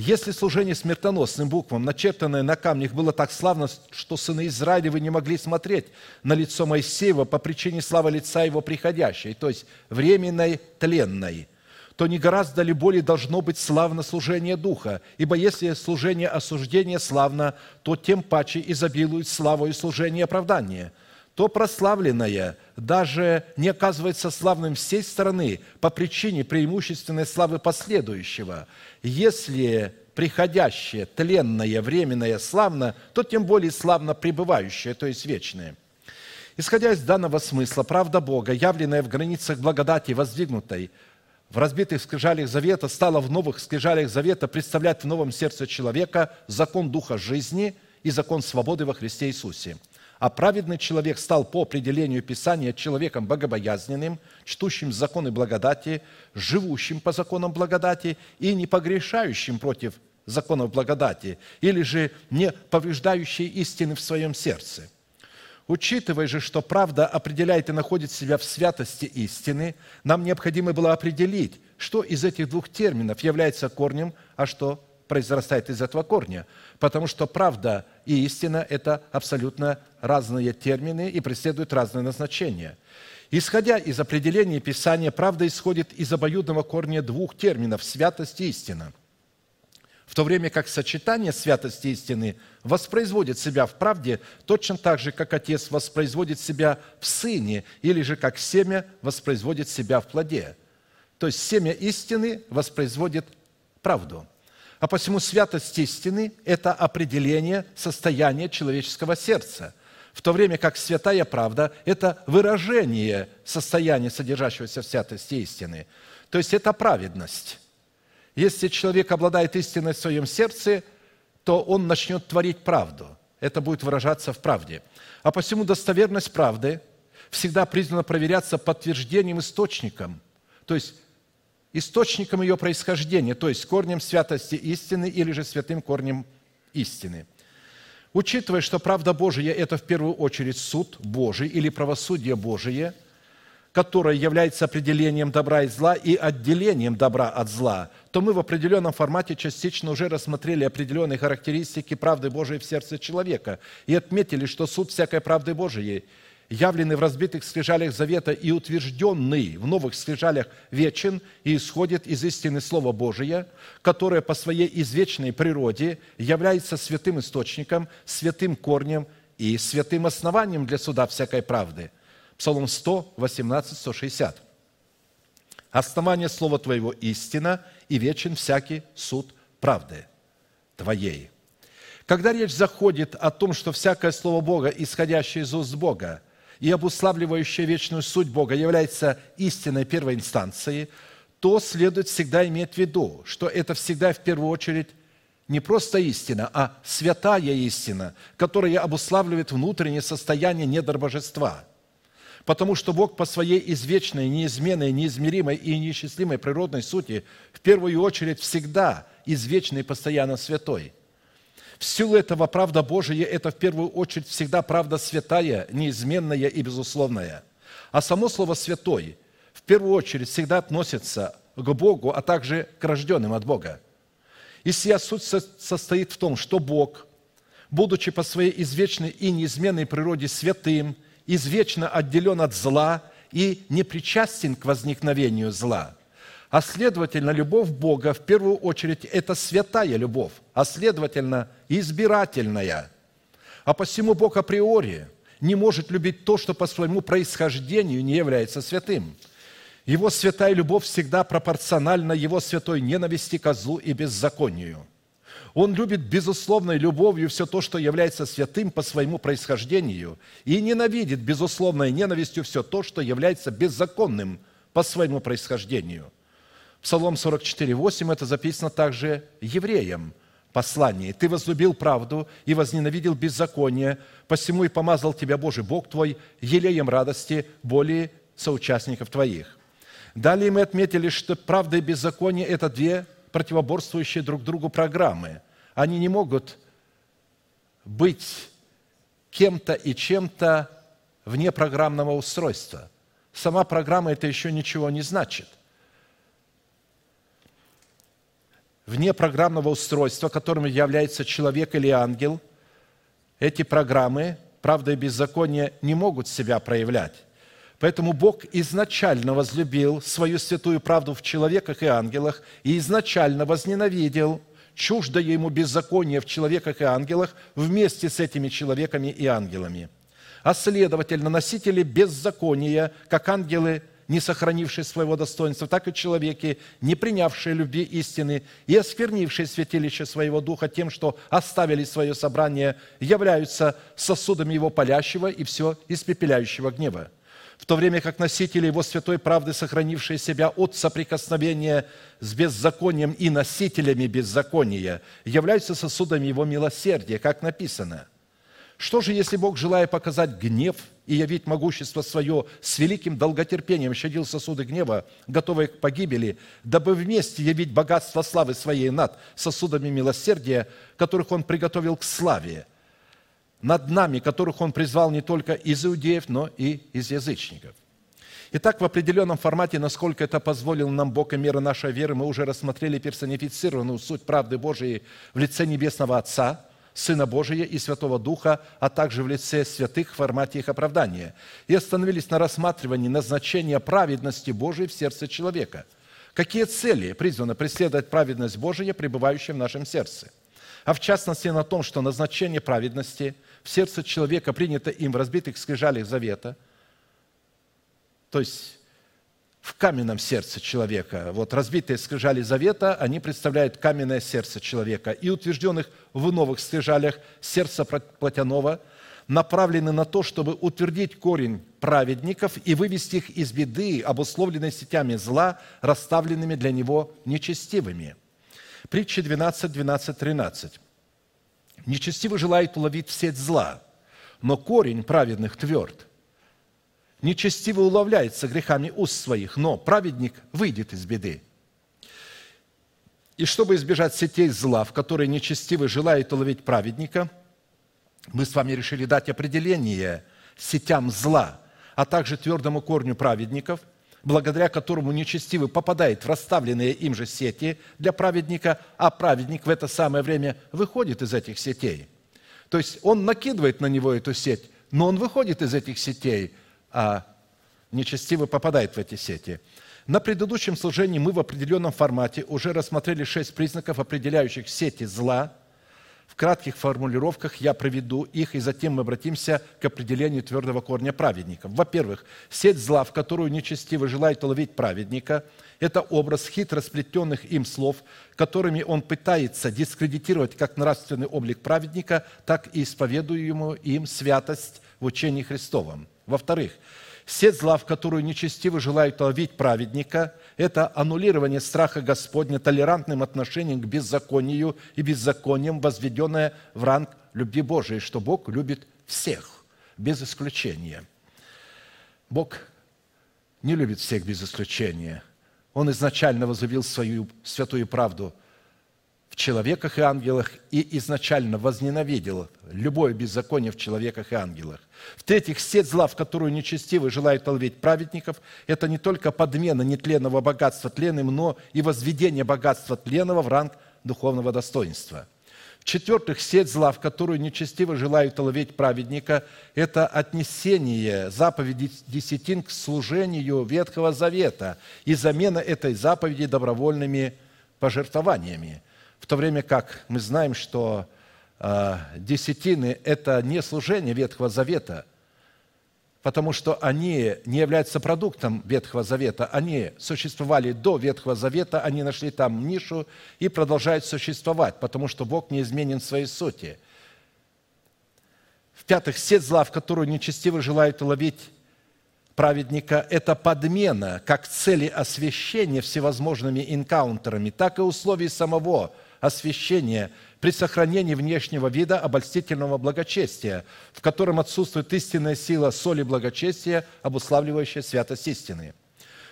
если служение смертоносным буквам, начертанное на камнях, было так славно, что сыны Израилевы не могли смотреть на лицо Моисеева по причине славы лица его приходящей, то есть временной, тленной, то не гораздо ли более должно быть славно служение Духа? Ибо если служение осуждения славно, то тем паче изобилует славой служение оправдания – то прославленное даже не оказывается славным всей стороны по причине преимущественной славы последующего. Если приходящее, тленное, временное славно, то тем более славно пребывающее, то есть вечное. Исходя из данного смысла, правда Бога, явленная в границах благодати, воздвигнутой в разбитых скрижалях Завета, стала в новых скрижалях Завета представлять в новом сердце человека закон Духа жизни и закон свободы во Христе Иисусе – а праведный человек стал по определению Писания человеком богобоязненным, чтущим законы благодати, живущим по законам благодати и не погрешающим против законов благодати, или же не повреждающий истины в своем сердце. Учитывая же, что правда определяет и находит себя в святости истины, нам необходимо было определить, что из этих двух терминов является корнем, а что произрастает из этого корня – потому что правда и истина – это абсолютно разные термины и преследуют разные назначения. Исходя из определения Писания, правда исходит из обоюдного корня двух терминов – святость и истина. В то время как сочетание святости и истины воспроизводит себя в правде точно так же, как Отец воспроизводит себя в Сыне, или же как семя воспроизводит себя в плоде. То есть семя истины воспроизводит правду – а посему святость истины – это определение состояния человеческого сердца. в то время как святая правда – это выражение состояния, содержащегося в святости истины. То есть это праведность. Если человек обладает истиной в своем сердце, то он начнет творить правду. Это будет выражаться в правде. А посему достоверность правды всегда признана проверяться подтверждением источником, то есть источником ее происхождения, то есть корнем святости истины или же святым корнем истины. Учитывая, что правда Божия – это в первую очередь суд Божий или правосудие Божие, которое является определением добра и зла и отделением добра от зла, то мы в определенном формате частично уже рассмотрели определенные характеристики правды Божией в сердце человека и отметили, что суд всякой правды Божией – явленный в разбитых скрижалях завета и утвержденный в новых скрижалях вечен и исходит из истины Слова Божия, которое по своей извечной природе является святым источником, святым корнем и святым основанием для суда всякой правды. Псалом 100, 18, 160. «Основание Слова Твоего истина, и вечен всякий суд правды Твоей». Когда речь заходит о том, что всякое Слово Бога, исходящее из уст Бога, и обуславливающая вечную суть Бога является истинной первой инстанцией, то следует всегда иметь в виду, что это всегда в первую очередь не просто истина, а святая истина, которая обуславливает внутреннее состояние недр божества. Потому что Бог по своей извечной, неизменной, неизмеримой и неисчислимой природной сути в первую очередь всегда извечный и постоянно святой – в силу этого правда Божия – это в первую очередь всегда правда святая, неизменная и безусловная. А само слово «святой» в первую очередь всегда относится к Богу, а также к рожденным от Бога. И сия суть состоит в том, что Бог, будучи по своей извечной и неизменной природе святым, извечно отделен от зла и не причастен к возникновению зла – а следовательно, любовь Бога в первую очередь – это святая любовь, а следовательно, избирательная. А посему Бог априори не может любить то, что по своему происхождению не является святым. Его святая любовь всегда пропорциональна Его святой ненависти к злу и беззаконию. Он любит безусловной любовью все то, что является святым по своему происхождению, и ненавидит безусловной ненавистью все то, что является беззаконным по своему происхождению – Псалом 44, 8 это записано также евреям послании. «Ты возлюбил правду и возненавидел беззаконие, посему и помазал тебя Божий Бог твой елеем радости более соучастников твоих». Далее мы отметили, что правда и беззаконие – это две противоборствующие друг другу программы. Они не могут быть кем-то и чем-то вне программного устройства. Сама программа – это еще ничего не значит. Вне программного устройства, которым является человек или ангел, эти программы, правда и беззаконие, не могут себя проявлять. Поэтому Бог изначально возлюбил свою святую правду в человеках и ангелах и изначально возненавидел чуждое ему беззаконие в человеках и ангелах вместе с этими человеками и ангелами. А следовательно, носители беззакония, как ангелы, не сохранившие своего достоинства, так и человеки, не принявшие любви истины и осквернившие святилище своего духа тем, что оставили свое собрание, являются сосудами его палящего и все испепеляющего гнева. В то время как носители его святой правды, сохранившие себя от соприкосновения с беззаконием и носителями беззакония, являются сосудами его милосердия, как написано – что же, если Бог, желая показать гнев и явить могущество свое, с великим долготерпением щадил сосуды гнева, готовые к погибели, дабы вместе явить богатство славы своей над сосудами милосердия, которых Он приготовил к славе, над нами, которых Он призвал не только из иудеев, но и из язычников. Итак, в определенном формате, насколько это позволил нам Бог и мера нашей веры, мы уже рассмотрели персонифицированную суть правды Божией в лице Небесного Отца – Сына Божия и Святого Духа, а также в лице святых в формате их оправдания. И остановились на рассматривании назначения праведности Божией в сердце человека. Какие цели призвано преследовать праведность Божия, пребывающая в нашем сердце? А в частности на том, что назначение праведности в сердце человека принято им в разбитых скрижалях завета, то есть в каменном сердце человека. Вот разбитые скрижали завета, они представляют каменное сердце человека. И утвержденных в новых скрижалях сердца плотяного направлены на то, чтобы утвердить корень праведников и вывести их из беды, обусловленной сетями зла, расставленными для него нечестивыми. Притча 12, 12, 13. Нечестивый желает уловить в сеть зла, но корень праведных тверд. Нечестивый уловляется грехами уст своих, но праведник выйдет из беды. И чтобы избежать сетей зла, в которые нечестивый желает уловить праведника, мы с вами решили дать определение сетям зла, а также твердому корню праведников, благодаря которому нечестивый попадает в расставленные им же сети для праведника, а праведник в это самое время выходит из этих сетей. То есть он накидывает на него эту сеть, но он выходит из этих сетей, а нечестивый попадает в эти сети. На предыдущем служении мы в определенном формате уже рассмотрели шесть признаков, определяющих сети зла. В кратких формулировках я проведу их, и затем мы обратимся к определению твердого корня праведников. Во-первых, сеть зла, в которую нечестиво желает уловить праведника, это образ хитро сплетенных им слов, которыми он пытается дискредитировать как нравственный облик праведника, так и исповедуемую им святость в учении Христовом. Во-вторых, Сеть зла, в которую нечестиво желают ловить праведника, это аннулирование страха Господня толерантным отношением к беззаконию и беззаконием, возведенное в ранг любви Божией, что Бог любит всех, без исключения. Бог не любит всех без исключения. Он изначально возлюбил свою святую правду человеках и ангелах и изначально возненавидел любое беззаконие в человеках и ангелах. В-третьих, сеть зла, в которую нечестивый желает ловить праведников, это не только подмена нетленного богатства тленным, но и возведение богатства тленного в ранг духовного достоинства. В-четвертых, сеть зла, в которую нечестиво желают ловить праведника, это отнесение заповеди десятин к служению Ветхого Завета и замена этой заповеди добровольными пожертвованиями – то время как мы знаем, что э, десятины – это не служение Ветхого Завета, потому что они не являются продуктом Ветхого Завета. Они существовали до Ветхого Завета, они нашли там нишу и продолжают существовать, потому что Бог не изменен в своей сути. В-пятых, сеть зла, в которую нечестиво желают уловить праведника – это подмена как цели освящения всевозможными инкаунтерами, так и условий самого – освящения при сохранении внешнего вида обольстительного благочестия, в котором отсутствует истинная сила соли благочестия, обуславливающая святость истины.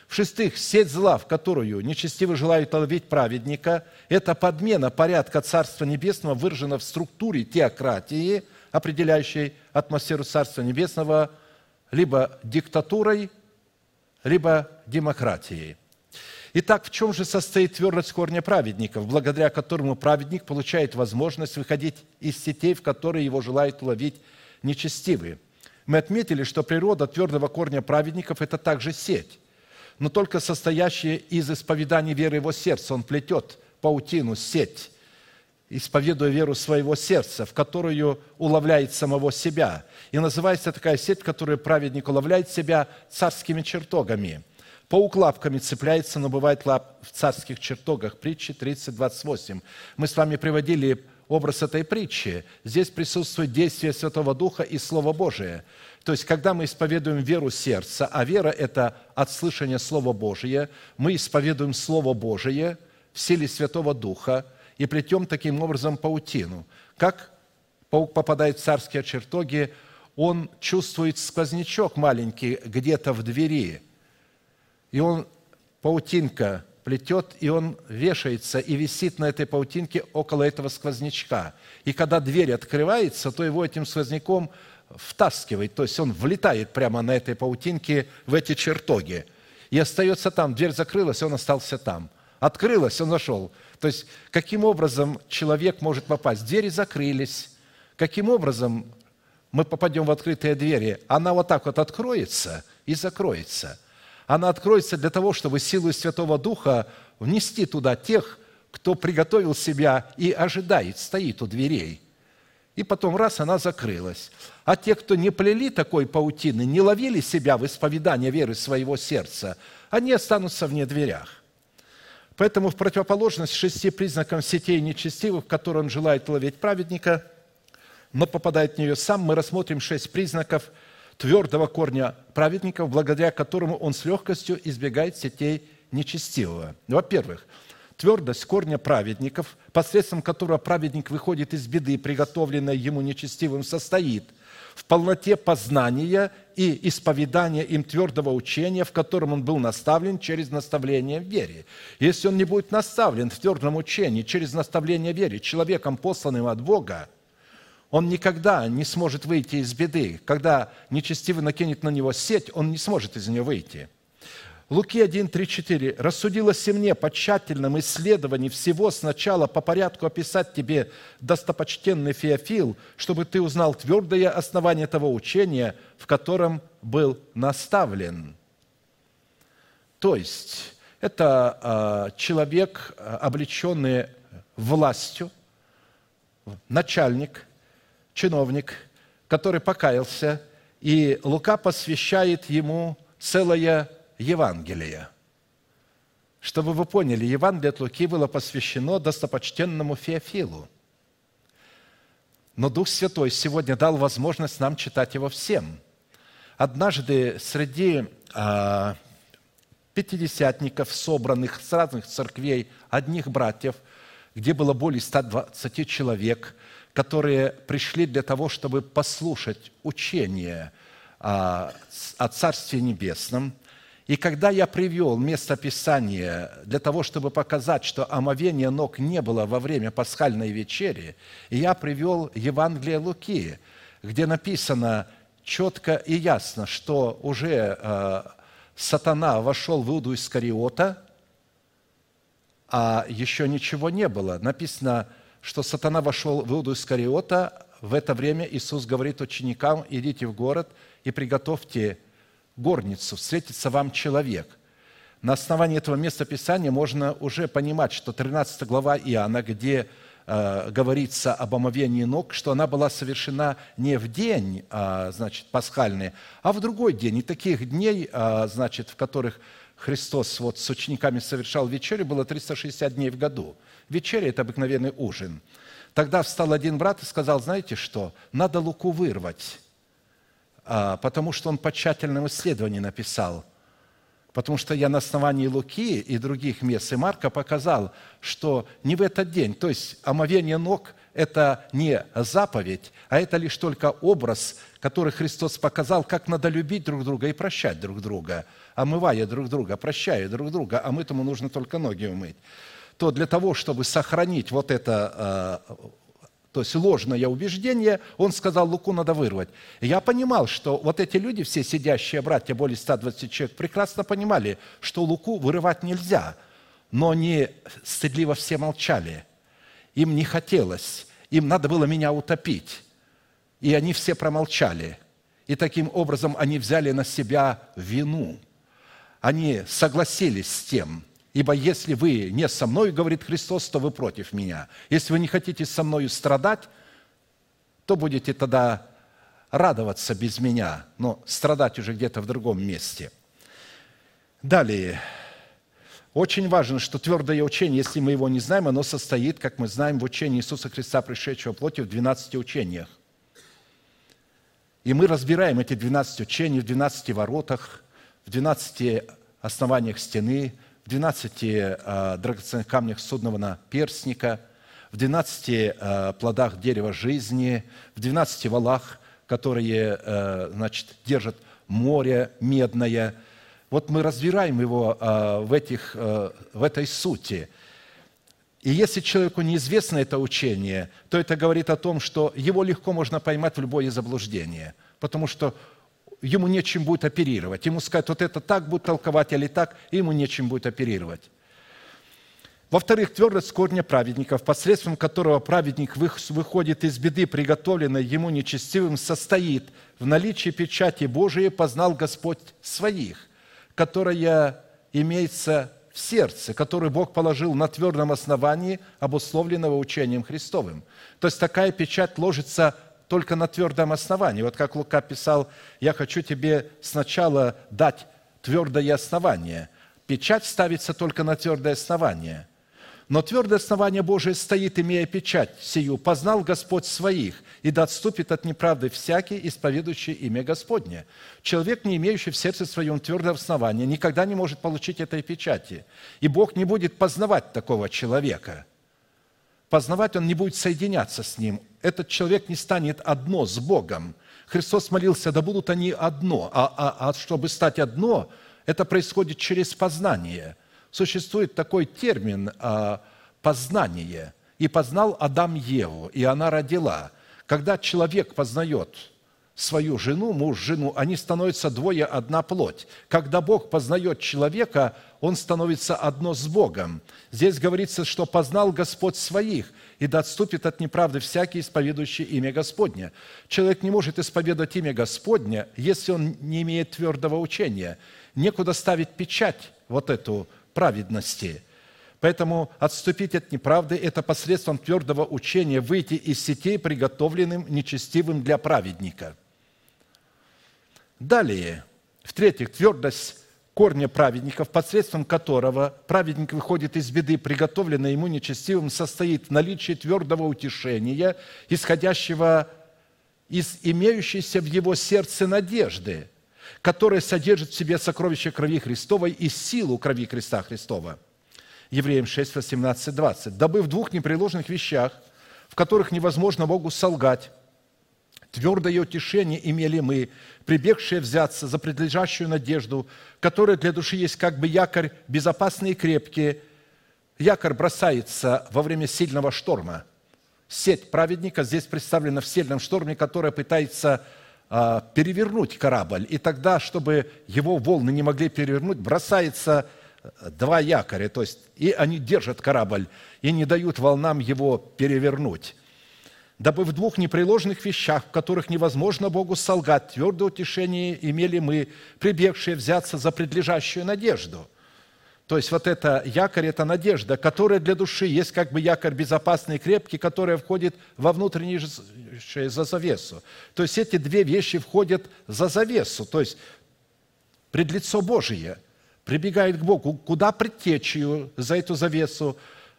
В-шестых, сеть зла, в которую нечестиво желают ловить праведника, это подмена порядка Царства Небесного, выражена в структуре теократии, определяющей атмосферу Царства Небесного либо диктатурой, либо демократией – Итак, в чем же состоит твердость корня праведников, благодаря которому праведник получает возможность выходить из сетей, в которые его желают ловить нечестивые? Мы отметили, что природа твердого корня праведников – это также сеть, но только состоящая из исповедания веры его сердца. Он плетет паутину, сеть, исповедуя веру своего сердца, в которую уловляет самого себя. И называется такая сеть, в которой праведник уловляет себя царскими чертогами – Паук лапками цепляется, но бывает лап в царских чертогах. Притчи 30, 28. Мы с вами приводили образ этой притчи. Здесь присутствует действие Святого Духа и Слово Божие. То есть, когда мы исповедуем веру сердца, а вера – это от слышания Слова Божия, мы исповедуем Слово Божие в силе Святого Духа и плетем таким образом паутину. Как паук попадает в царские чертоги, он чувствует сквознячок маленький где-то в двери – и он паутинка плетет, и он вешается и висит на этой паутинке около этого сквознячка. И когда дверь открывается, то его этим сквозняком втаскивает, то есть он влетает прямо на этой паутинке в эти чертоги. И остается там. Дверь закрылась, он остался там. Открылась, он зашел. То есть, каким образом человек может попасть? Двери закрылись. Каким образом мы попадем в открытые двери? Она вот так вот откроется и закроется – она откроется для того, чтобы силой Святого Духа внести туда тех, кто приготовил себя и ожидает, стоит у дверей. И потом раз, она закрылась. А те, кто не плели такой паутины, не ловили себя в исповедание веры своего сердца, они останутся вне дверях. Поэтому в противоположность шести признакам сетей нечестивых, в которые он желает ловить праведника, но попадает в нее сам, мы рассмотрим шесть признаков твердого корня праведников, благодаря которому он с легкостью избегает сетей нечестивого. Во-первых, твердость корня праведников, посредством которого праведник выходит из беды, приготовленной ему нечестивым, состоит в полноте познания и исповедания им твердого учения, в котором он был наставлен через наставление в вере. Если он не будет наставлен в твердом учении через наставление в вере, человеком, посланным от Бога, он никогда не сможет выйти из беды. Когда нечестивый накинет на него сеть, он не сможет из нее выйти – Луки 1, 3, 4. «Рассудилось мне по тщательном исследовании всего сначала по порядку описать тебе, достопочтенный Феофил, чтобы ты узнал твердое основание того учения, в котором был наставлен». То есть, это а, человек, а, облеченный властью, начальник, чиновник, который покаялся, и Лука посвящает ему целое Евангелия. Чтобы вы поняли, Евангелие от Луки было посвящено достопочтенному Феофилу. Но Дух Святой сегодня дал возможность нам читать его всем. Однажды среди а, пятидесятников, собранных с разных церквей, одних братьев, где было более 120 человек, которые пришли для того, чтобы послушать учение а, о Царстве Небесном – и когда я привел место Писания для того, чтобы показать, что омовения ног не было во время пасхальной вечери, я привел Евангелие Луки, где написано четко и ясно, что уже э, сатана вошел в Иуду Искариота, а еще ничего не было. Написано, что сатана вошел в Иуду Искариота, в это время Иисус говорит ученикам, идите в город и приготовьте горницу, встретится вам человек. На основании этого места Писания можно уже понимать, что 13 глава Иоанна, где э, говорится об омовении ног, что она была совершена не в день, э, значит, пасхальный, а в другой день. И таких дней, э, значит, в которых Христос вот с учениками совершал вечерю, было 360 дней в году. Вечеря – это обыкновенный ужин. Тогда встал один брат и сказал, знаете что, надо луку вырвать а, потому что он по тщательному исследованию написал. Потому что я на основании Луки и других мест и Марка показал, что не в этот день, то есть омовение ног – это не заповедь, а это лишь только образ, который Христос показал, как надо любить друг друга и прощать друг друга, омывая друг друга, прощая друг друга, а мы тому нужно только ноги умыть. То для того, чтобы сохранить вот это а, то есть ложное убеждение, он сказал, Луку надо вырвать. Я понимал, что вот эти люди, все сидящие братья, более 120 человек, прекрасно понимали, что Луку вырывать нельзя, но они стыдливо все молчали. Им не хотелось, им надо было меня утопить. И они все промолчали. И таким образом они взяли на себя вину. Они согласились с тем – Ибо если вы не со мной, говорит Христос, то вы против меня. Если вы не хотите со мною страдать, то будете тогда радоваться без меня, но страдать уже где-то в другом месте. Далее. Очень важно, что твердое учение, если мы его не знаем, оно состоит, как мы знаем, в учении Иисуса Христа, пришедшего плоти, в 12 учениях. И мы разбираем эти 12 учений в 12 воротах, в 12 основаниях стены – в 12 э, драгоценных камнях судного перстника, в 12 э, плодах дерева жизни, в 12 валах, которые э, значит, держат море медное. Вот мы разбираем его в, этих, в этой сути. И если человеку неизвестно это учение, то это говорит о том, что его легко можно поймать в любое заблуждение, потому что ему нечем будет оперировать. Ему сказать, вот это так будет толковать или так, ему нечем будет оперировать. Во-вторых, твердость корня праведников, посредством которого праведник выходит из беды, приготовленной ему нечестивым, состоит в наличии печати Божией «познал Господь своих», которая имеется в сердце, который Бог положил на твердом основании, обусловленного учением Христовым. То есть такая печать ложится только на твердом основании. Вот как Лука писал, я хочу тебе сначала дать твердое основание. Печать ставится только на твердое основание. Но твердое основание Божие стоит, имея печать сию. Познал Господь своих, и да отступит от неправды всякий, исповедующий имя Господне. Человек, не имеющий в сердце своем твердое основание, никогда не может получить этой печати. И Бог не будет познавать такого человека. Познавать он не будет соединяться с ним. Этот человек не станет одно с Богом. Христос молился, да будут они одно. А, а, а чтобы стать одно, это происходит через познание – существует такой термин а, «познание». «И познал Адам Еву, и она родила». Когда человек познает свою жену, муж, жену, они становятся двое, одна плоть. Когда Бог познает человека, он становится одно с Богом. Здесь говорится, что познал Господь своих, и да отступит от неправды всякий, исповедующий имя Господне. Человек не может исповедовать имя Господне, если он не имеет твердого учения. Некуда ставить печать вот эту праведности. Поэтому отступить от неправды – это посредством твердого учения выйти из сетей, приготовленным нечестивым для праведника. Далее, в-третьих, твердость корня праведников, посредством которого праведник выходит из беды, приготовленной ему нечестивым, состоит в наличии твердого утешения, исходящего из имеющейся в его сердце надежды – которое содержит в себе сокровище крови Христовой и силу крови креста Христова. Евреям 6, 18, 20. «Дабы в двух непреложных вещах, в которых невозможно Богу солгать, твердое утешение имели мы, прибегшие взяться за предлежащую надежду, которая для души есть как бы якорь безопасный и крепкий. Якорь бросается во время сильного шторма. Сеть праведника здесь представлена в сильном шторме, которая пытается а, перевернуть корабль, и тогда, чтобы его волны не могли перевернуть, бросается э, два якоря, то есть и они держат корабль и не дают волнам его перевернуть. Дабы в двух непреложных вещах, в которых невозможно Богу солгать, твердое утешение имели мы, прибегшие взяться за предлежащую надежду – то есть вот это якорь – это надежда, которая для души есть как бы якорь безопасный и крепкий, которая входит во внутреннюю за завесу. То есть эти две вещи входят за завесу, то есть пред лицо Божие прибегает к Богу. Куда предтечью за эту завесу?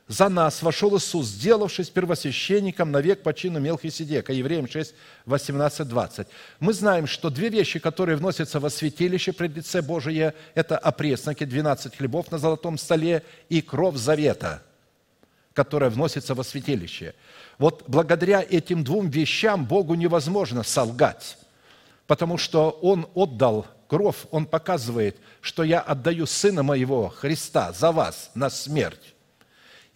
За нас вошел Иисус, сделавшись первосвященником на век по чину Мелхиседека. Евреям 6, 18, 20. Мы знаем, что две вещи, которые вносятся во святилище пред лице Божие, это опресноки, 12 хлебов на золотом столе и кровь завета, которая вносится во святилище. Вот благодаря этим двум вещам Богу невозможно солгать, потому что Он отдал кровь, Он показывает, что я отдаю Сына Моего, Христа, за вас на смерть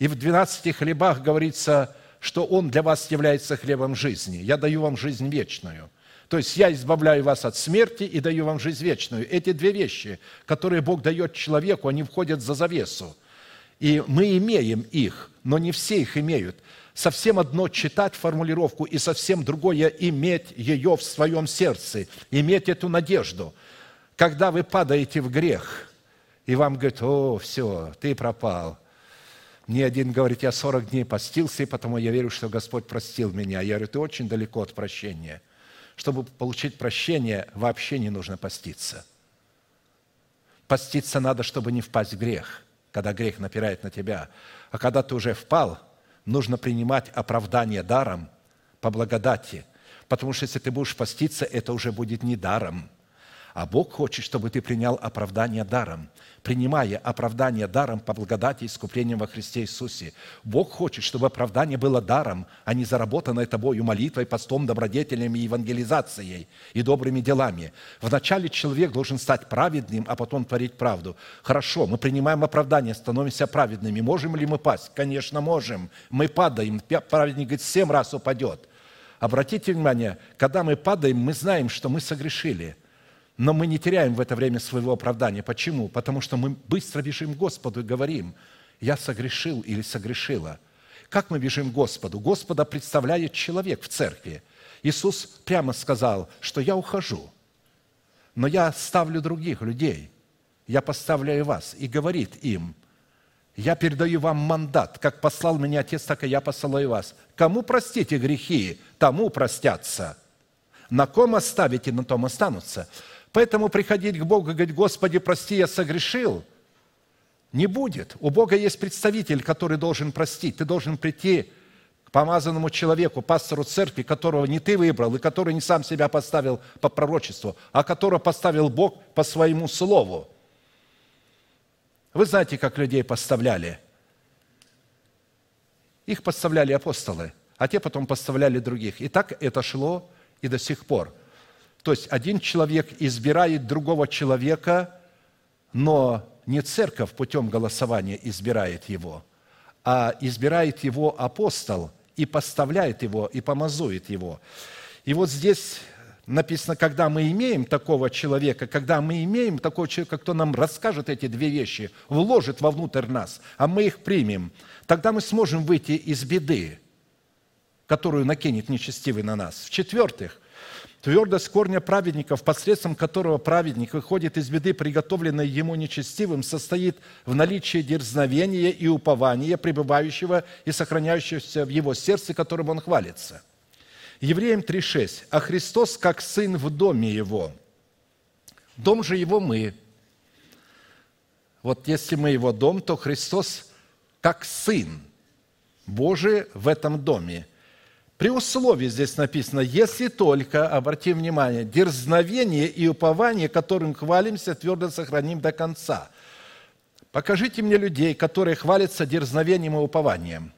и в 12 хлебах говорится, что Он для вас является хлебом жизни. Я даю вам жизнь вечную. То есть я избавляю вас от смерти и даю вам жизнь вечную. Эти две вещи, которые Бог дает человеку, они входят за завесу. И мы имеем их, но не все их имеют. Совсем одно читать формулировку и совсем другое иметь ее в своем сердце, иметь эту надежду. Когда вы падаете в грех, и вам говорят, о, все, ты пропал, мне один говорит, я 40 дней постился, и потому я верю, что Господь простил меня. Я говорю, ты очень далеко от прощения. Чтобы получить прощение, вообще не нужно поститься. Поститься надо, чтобы не впасть в грех, когда грех напирает на тебя. А когда ты уже впал, нужно принимать оправдание даром по благодати. Потому что если ты будешь поститься, это уже будет не даром. А Бог хочет, чтобы ты принял оправдание даром принимая оправдание даром по благодати и искуплением во Христе Иисусе. Бог хочет, чтобы оправдание было даром, а не заработанное тобою молитвой, постом, добродетелями, евангелизацией и добрыми делами. Вначале человек должен стать праведным, а потом творить правду. Хорошо, мы принимаем оправдание, становимся праведными. Можем ли мы пасть? Конечно, можем. Мы падаем. Праведник говорит, семь раз упадет. Обратите внимание, когда мы падаем, мы знаем, что мы согрешили – но мы не теряем в это время своего оправдания. Почему? Потому что мы быстро бежим к Господу и говорим, я согрешил или согрешила. Как мы бежим к Господу? Господа представляет человек в церкви. Иисус прямо сказал, что я ухожу, но я ставлю других людей, я поставляю вас. И говорит им, я передаю вам мандат, как послал меня Отец, так и я посылаю вас. Кому простите грехи, тому простятся. На ком оставите, на том останутся. Поэтому приходить к Богу и говорить, Господи, прости, я согрешил, Не будет. У Бога есть представитель, который должен простить. Ты должен прийти к помазанному человеку, пастору церкви, которого не ты выбрал, и который не сам себя поставил по пророчеству, а которого поставил Бог по своему слову. Вы знаете, как людей поставляли. Их поставляли апостолы, а те потом поставляли других. И так это шло и до сих пор. То есть один человек избирает другого человека, но не церковь путем голосования избирает его, а избирает его апостол и поставляет его, и помазует его. И вот здесь написано, когда мы имеем такого человека, когда мы имеем такого человека, кто нам расскажет эти две вещи, вложит вовнутрь нас, а мы их примем, тогда мы сможем выйти из беды, которую накинет нечестивый на нас. В-четвертых, Твердость корня праведников, посредством которого праведник выходит из беды, приготовленной ему нечестивым, состоит в наличии дерзновения и упования, пребывающего и сохраняющегося в его сердце, которым он хвалится. Евреям 3.6. «А Христос, как Сын в доме Его». Дом же Его мы. Вот если мы Его дом, то Христос как Сын Божий в этом доме – при условии здесь написано, если только, обратим внимание, дерзновение и упование, которым хвалимся, твердо сохраним до конца. Покажите мне людей, которые хвалятся дерзновением и упованием.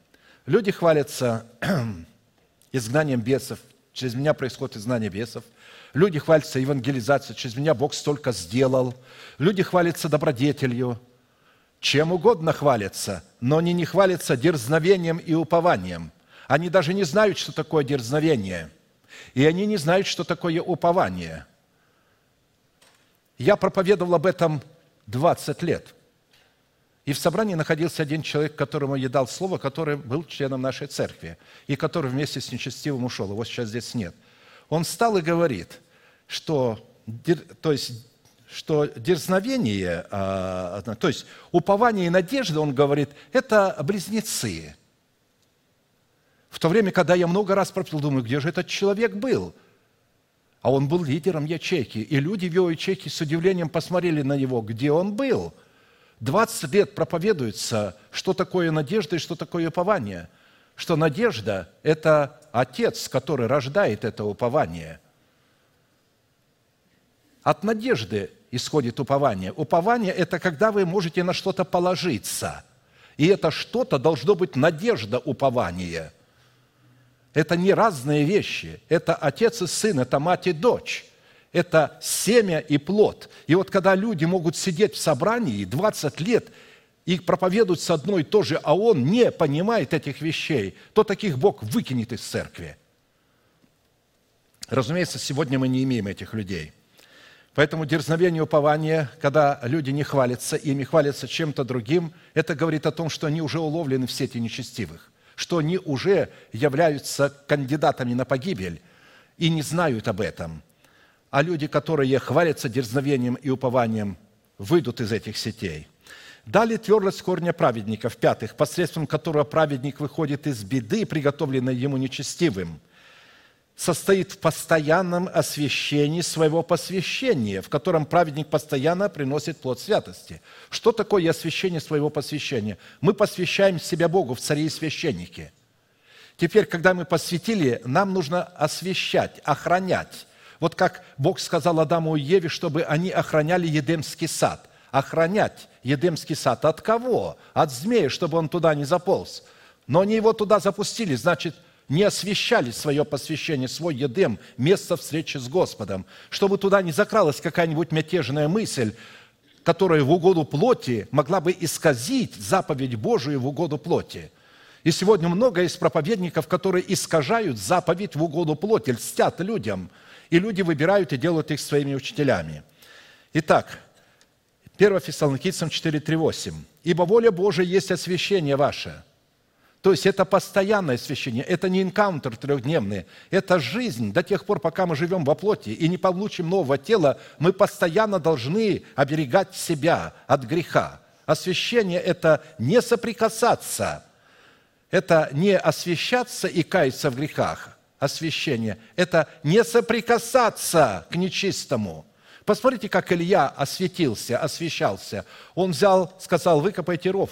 Люди хвалятся [clears throat] изгнанием бесов, через меня происходит изгнание бесов. Люди хвалятся евангелизацией, через меня Бог столько сделал. Люди хвалятся добродетелью, чем угодно хвалятся, но они не хвалятся дерзновением и упованием. Они даже не знают, что такое дерзновение. И они не знают, что такое упование. Я проповедовал об этом 20 лет. И в собрании находился один человек, которому я дал слово, который был членом нашей церкви, и который вместе с нечестивым ушел. Его сейчас здесь нет. Он встал и говорит, что, то есть, что дерзновение, а, то есть упование и надежда, он говорит, это близнецы – в то время, когда я много раз пропил, думаю, где же этот человек был? А он был лидером ячейки. И люди в его ячейке с удивлением посмотрели на него, где он был. 20 лет проповедуется, что такое надежда и что такое упование. Что надежда – это Отец, который рождает это упование. От надежды исходит упование. Упование – это когда вы можете на что-то положиться. И это что-то должно быть надежда упования – это не разные вещи. Это отец и сын, это мать и дочь. Это семя и плод. И вот когда люди могут сидеть в собрании 20 лет и проповедуют с одной и то же, а он не понимает этих вещей, то таких Бог выкинет из церкви. Разумеется, сегодня мы не имеем этих людей. Поэтому дерзновение упования, когда люди не хвалятся, ими хвалятся чем-то другим, это говорит о том, что они уже уловлены в сети нечестивых что они уже являются кандидатами на погибель и не знают об этом. А люди, которые хвалятся дерзновением и упованием, выйдут из этих сетей. Далее твердость корня праведников, пятых, посредством которого праведник выходит из беды, приготовленной ему нечестивым – состоит в постоянном освящении своего посвящения, в котором праведник постоянно приносит плод святости. Что такое освящение своего посвящения? Мы посвящаем себя Богу в царе и священнике. Теперь, когда мы посвятили, нам нужно освящать, охранять. Вот как Бог сказал Адаму и Еве, чтобы они охраняли Едемский сад. Охранять Едемский сад от кого? От змея, чтобы он туда не заполз. Но они его туда запустили, значит, не освящали свое посвящение, свой едем, место встречи с Господом, чтобы туда не закралась какая-нибудь мятежная мысль, которая в угоду плоти могла бы исказить заповедь Божию в угоду плоти. И сегодня много есть проповедников, которые искажают заповедь в угоду плоти, льстят людям, и люди выбирают и делают их своими учителями. Итак, 1 Фессалоникийцам 4.3.8. «Ибо воля Божия есть освящение ваше, то есть это постоянное освящение, это не энкаунтер трехдневный, это жизнь до тех пор, пока мы живем во плоти и не получим нового тела, мы постоянно должны оберегать себя от греха. Освящение – это не соприкасаться, это не освящаться и каяться в грехах. Освящение – это не соприкасаться к нечистому. Посмотрите, как Илья осветился, освещался. Он взял, сказал, выкопайте ров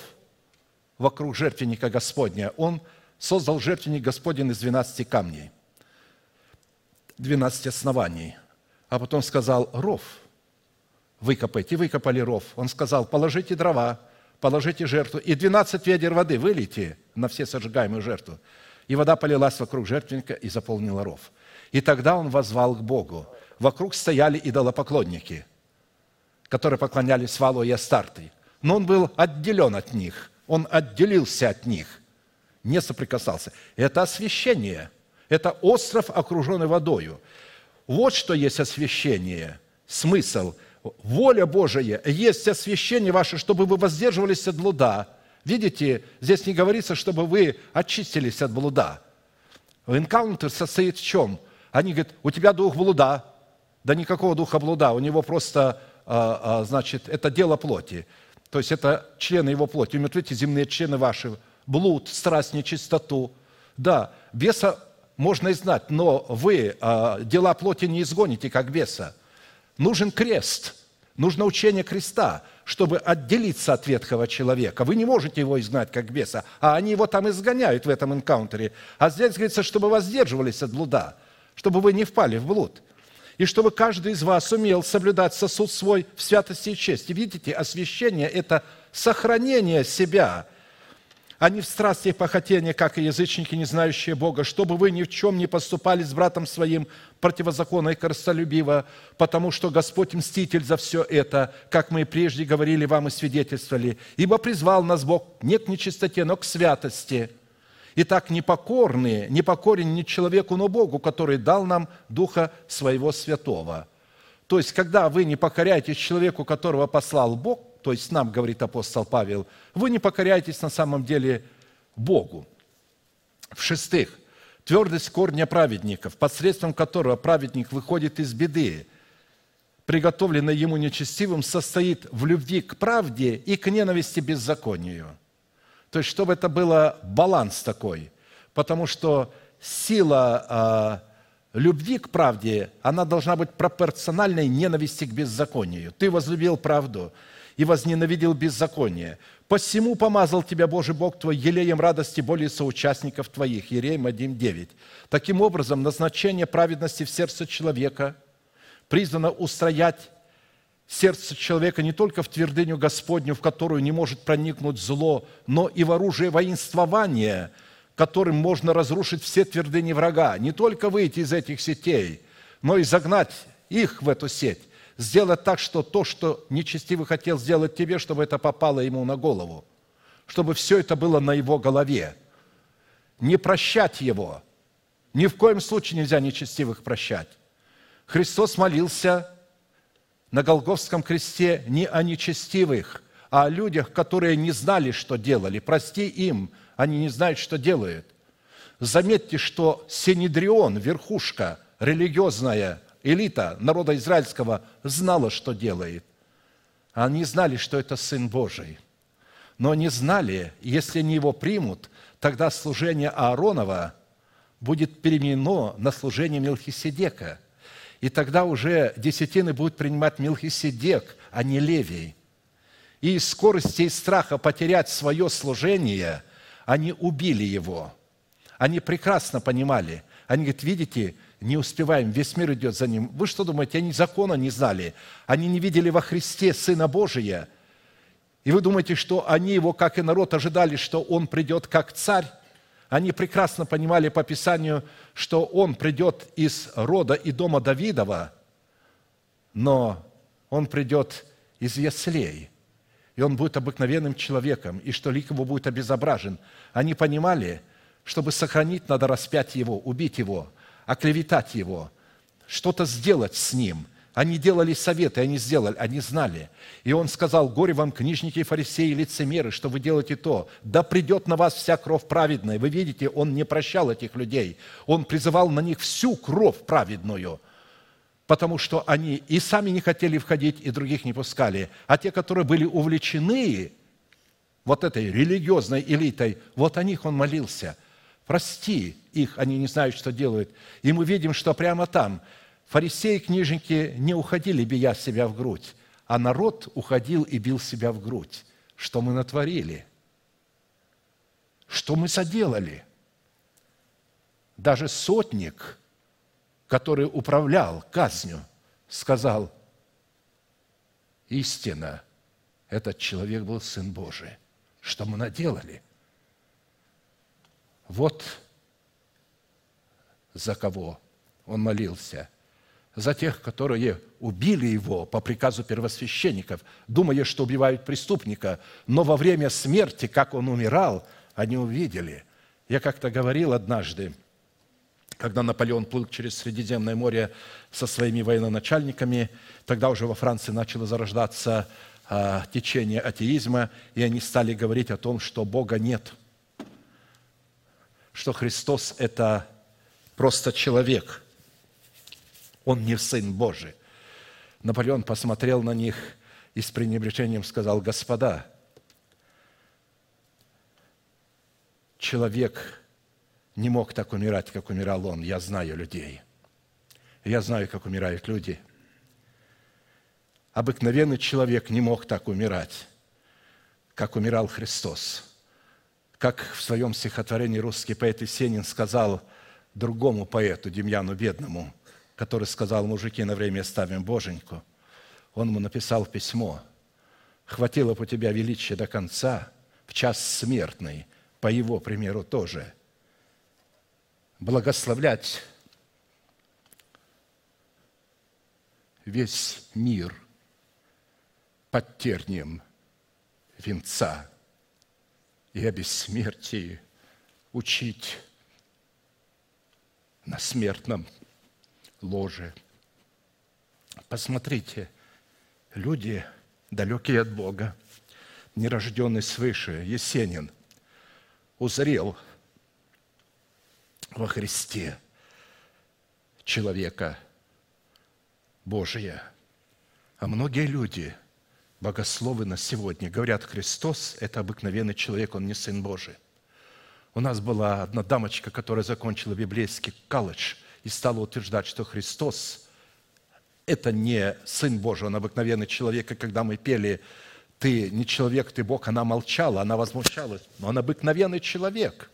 вокруг жертвенника Господня. Он создал жертвенник Господень из 12 камней, 12 оснований. А потом сказал, ров выкопайте. Выкопали ров. Он сказал, положите дрова, положите жертву, и 12 ведер воды вылейте на все сожигаемую жертву. И вода полилась вокруг жертвенника и заполнила ров. И тогда он возвал к Богу. Вокруг стояли идолопоклонники, которые поклонялись Валу и Астарты. Но он был отделен от них. Он отделился от них, не соприкасался. Это освящение. Это остров, окруженный водою. Вот что есть освящение. Смысл. Воля Божия есть освящение ваше, чтобы вы воздерживались от блуда. Видите, здесь не говорится, чтобы вы очистились от блуда. Энкаунтер состоит в чем? Они говорят, у тебя дух блуда. Да никакого духа блуда, у него просто, а, а, значит, это дело плоти. То есть это члены его плоти. Умертвите земные члены ваши. Блуд, страсть, нечистоту. Да, беса можно и знать, но вы а, дела плоти не изгоните, как беса. Нужен крест, нужно учение креста, чтобы отделиться от ветхого человека. Вы не можете его изгнать, как беса, а они его там изгоняют в этом энкаунтере. А здесь говорится, чтобы воздерживались от блуда, чтобы вы не впали в блуд и чтобы каждый из вас умел соблюдать сосуд свой в святости и чести. Видите, освящение – это сохранение себя, а не в страсти и похотении, как и язычники, не знающие Бога, чтобы вы ни в чем не поступали с братом своим противозаконно и корыстолюбиво, потому что Господь мститель за все это, как мы и прежде говорили вам и свидетельствовали, ибо призвал нас Бог не к нечистоте, но к святости – Итак, непокорные, непокорен не человеку, но Богу, который дал нам Духа Своего Святого. То есть, когда вы не покоряетесь человеку, которого послал Бог, то есть нам, говорит апостол Павел, вы не покоряетесь на самом деле Богу. В-шестых, твердость корня праведников, посредством которого праведник выходит из беды, приготовленной ему нечестивым, состоит в любви к правде и к ненависти беззаконию – то есть, чтобы это было баланс такой, потому что сила э, любви к правде, она должна быть пропорциональной ненависти к беззаконию. Ты возлюбил правду и возненавидел беззаконие. Посему помазал тебя Божий Бог твой елеем радости более соучастников твоих. Ереем 1.9. Таким образом, назначение праведности в сердце человека призвано устроять сердце человека не только в твердыню Господню, в которую не может проникнуть зло, но и в оружие воинствования, которым можно разрушить все твердыни врага. Не только выйти из этих сетей, но и загнать их в эту сеть. Сделать так, что то, что нечестивый хотел сделать тебе, чтобы это попало ему на голову. Чтобы все это было на его голове. Не прощать его. Ни в коем случае нельзя нечестивых прощать. Христос молился на Голговском кресте не о нечестивых, а о людях, которые не знали, что делали. Прости им, они не знают, что делают. Заметьте, что Синедрион, верхушка, религиозная элита народа израильского, знала, что делает. Они знали, что это Сын Божий. Но они знали, если они его примут, тогда служение Ааронова будет переменено на служение Мелхиседека – и тогда уже десятины будут принимать Милхиседек, а не Левий. И из скорости и страха потерять свое служение, они убили его. Они прекрасно понимали. Они говорят, видите, не успеваем, весь мир идет за ним. Вы что думаете, они закона не знали? Они не видели во Христе Сына Божия? И вы думаете, что они его, как и народ, ожидали, что он придет как царь? Они прекрасно понимали по Писанию, что он придет из рода и дома Давидова, но он придет из яслей, и он будет обыкновенным человеком, и что лик его будет обезображен. Они понимали, чтобы сохранить, надо распять его, убить его, оклеветать его, что-то сделать с ним – они делали советы, они сделали, они знали. И он сказал, горе вам, книжники и фарисеи, лицемеры, что вы делаете то. Да придет на вас вся кровь праведная. Вы видите, он не прощал этих людей. Он призывал на них всю кровь праведную, потому что они и сами не хотели входить, и других не пускали. А те, которые были увлечены вот этой религиозной элитой, вот о них он молился. Прости их, они не знают, что делают. И мы видим, что прямо там – Фарисеи и книжники не уходили, бия себя в грудь, а народ уходил и бил себя в грудь. Что мы натворили? Что мы соделали? Даже сотник, который управлял казнью, сказал, истина, этот человек был Сын Божий. Что мы наделали? Вот за кого он молился. За тех, которые убили его по приказу первосвященников, думая, что убивают преступника, но во время смерти, как он умирал, они увидели. Я как-то говорил однажды, когда Наполеон плыл через Средиземное море со своими военачальниками, тогда уже во Франции начало зарождаться а, течение атеизма, и они стали говорить о том, что Бога нет, что Христос – это просто человек, он не Сын Божий. Наполеон посмотрел на них и с пренебрежением сказал, «Господа, человек не мог так умирать, как умирал он. Я знаю людей. Я знаю, как умирают люди. Обыкновенный человек не мог так умирать, как умирал Христос. Как в своем стихотворении русский поэт Есенин сказал – другому поэту, Демьяну Бедному, который сказал, мужики, на время ставим Боженьку. Он ему написал письмо. «Хватило бы у тебя величия до конца, в час смертный, по его примеру тоже. Благословлять весь мир под тернием венца и о бессмертии учить на смертном ложе. Посмотрите, люди, далекие от Бога, нерожденный свыше, Есенин, узрел во Христе человека Божия. А многие люди, богословы на сегодня, говорят, Христос – это обыкновенный человек, Он не Сын Божий. У нас была одна дамочка, которая закончила библейский колледж и стала утверждать, что Христос – это не Сын Божий, он обыкновенный человек. И когда мы пели «Ты не человек, ты Бог», она молчала, она возмущалась. Но он обыкновенный человек.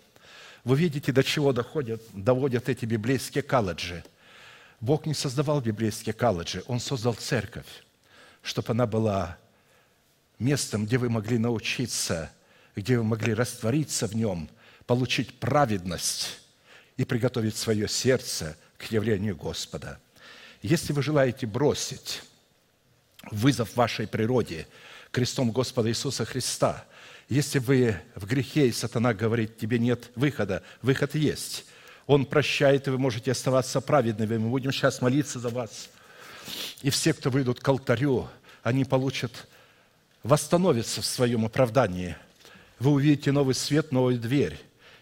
Вы видите, до чего доходят, доводят эти библейские колледжи. Бог не создавал библейские колледжи, Он создал церковь, чтобы она была местом, где вы могли научиться, где вы могли раствориться в нем – получить праведность и приготовить свое сердце к явлению Господа. Если вы желаете бросить вызов вашей природе крестом Господа Иисуса Христа, если вы в грехе, и сатана говорит, тебе нет выхода, выход есть. Он прощает, и вы можете оставаться праведными. Мы будем сейчас молиться за вас. И все, кто выйдут к алтарю, они получат, восстановятся в своем оправдании. Вы увидите новый свет, новую дверь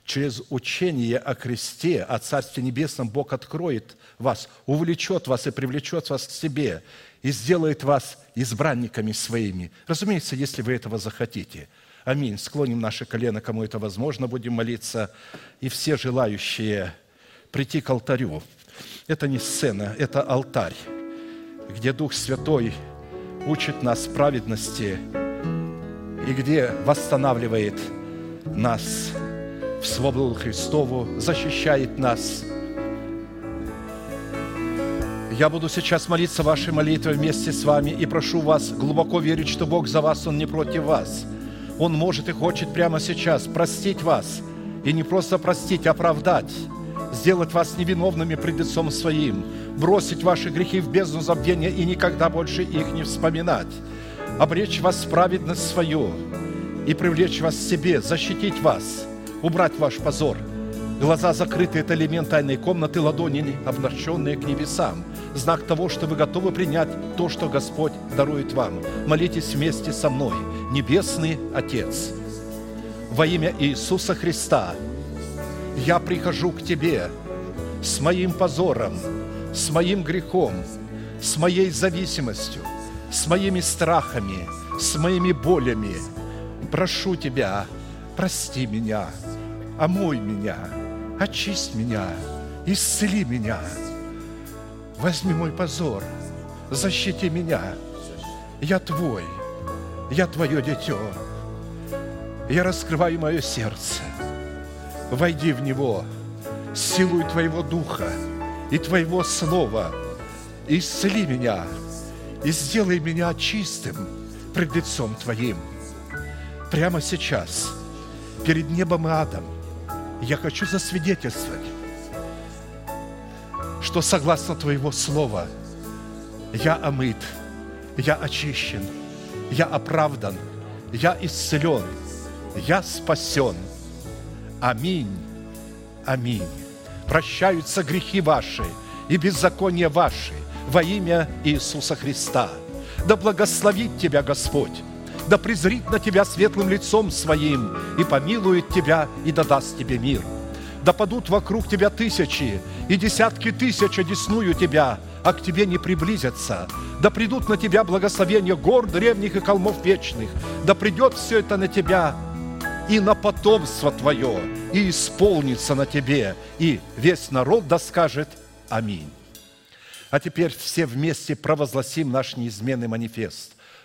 через учение о кресте, о Царстве Небесном Бог откроет вас, увлечет вас и привлечет вас к себе и сделает вас избранниками своими. Разумеется, если вы этого захотите. Аминь. Склоним наши колено, кому это возможно, будем молиться. И все желающие прийти к алтарю. Это не сцена, это алтарь, где Дух Святой учит нас праведности и где восстанавливает нас в свободу Христову, защищает нас. Я буду сейчас молиться вашей молитвой вместе с вами и прошу вас глубоко верить, что Бог за вас, Он не против вас. Он может и хочет прямо сейчас простить вас. И не просто простить, а оправдать сделать вас невиновными пред лицом Своим, бросить ваши грехи в бездну забвения и никогда больше их не вспоминать, обречь вас в праведность свою и привлечь вас к себе, защитить вас – убрать ваш позор. Глаза закрыты – это элемент тайной комнаты, ладони обращенные к небесам. Знак того, что вы готовы принять то, что Господь дарует вам. Молитесь вместе со мной. Небесный Отец, во имя Иисуса Христа, я прихожу к Тебе с моим позором, с моим грехом, с моей зависимостью, с моими страхами, с моими болями. Прошу Тебя, прости меня, омой меня, очисть меня, исцели меня. возьми мой позор, защити меня. Я Твой, я Твое дитё. Я раскрываю мое сердце. Войди в него силой Твоего Духа и Твоего Слова. Исцели меня и сделай меня чистым пред лицом Твоим. Прямо сейчас, перед небом и адом, я хочу засвидетельствовать, что согласно Твоего Слова я омыт, я очищен, я оправдан, я исцелен, я спасен. Аминь. Аминь. Прощаются грехи ваши и беззакония ваши во имя Иисуса Христа. Да благословит тебя Господь, да презрит на тебя светлым лицом своим и помилует тебя и да даст тебе мир. Да падут вокруг тебя тысячи и десятки тысяч одесную тебя, а к тебе не приблизятся. Да придут на тебя благословения гор древних и холмов вечных. Да придет все это на тебя и на потомство твое, и исполнится на тебе, и весь народ да скажет Аминь. А теперь все вместе провозгласим наш неизменный манифест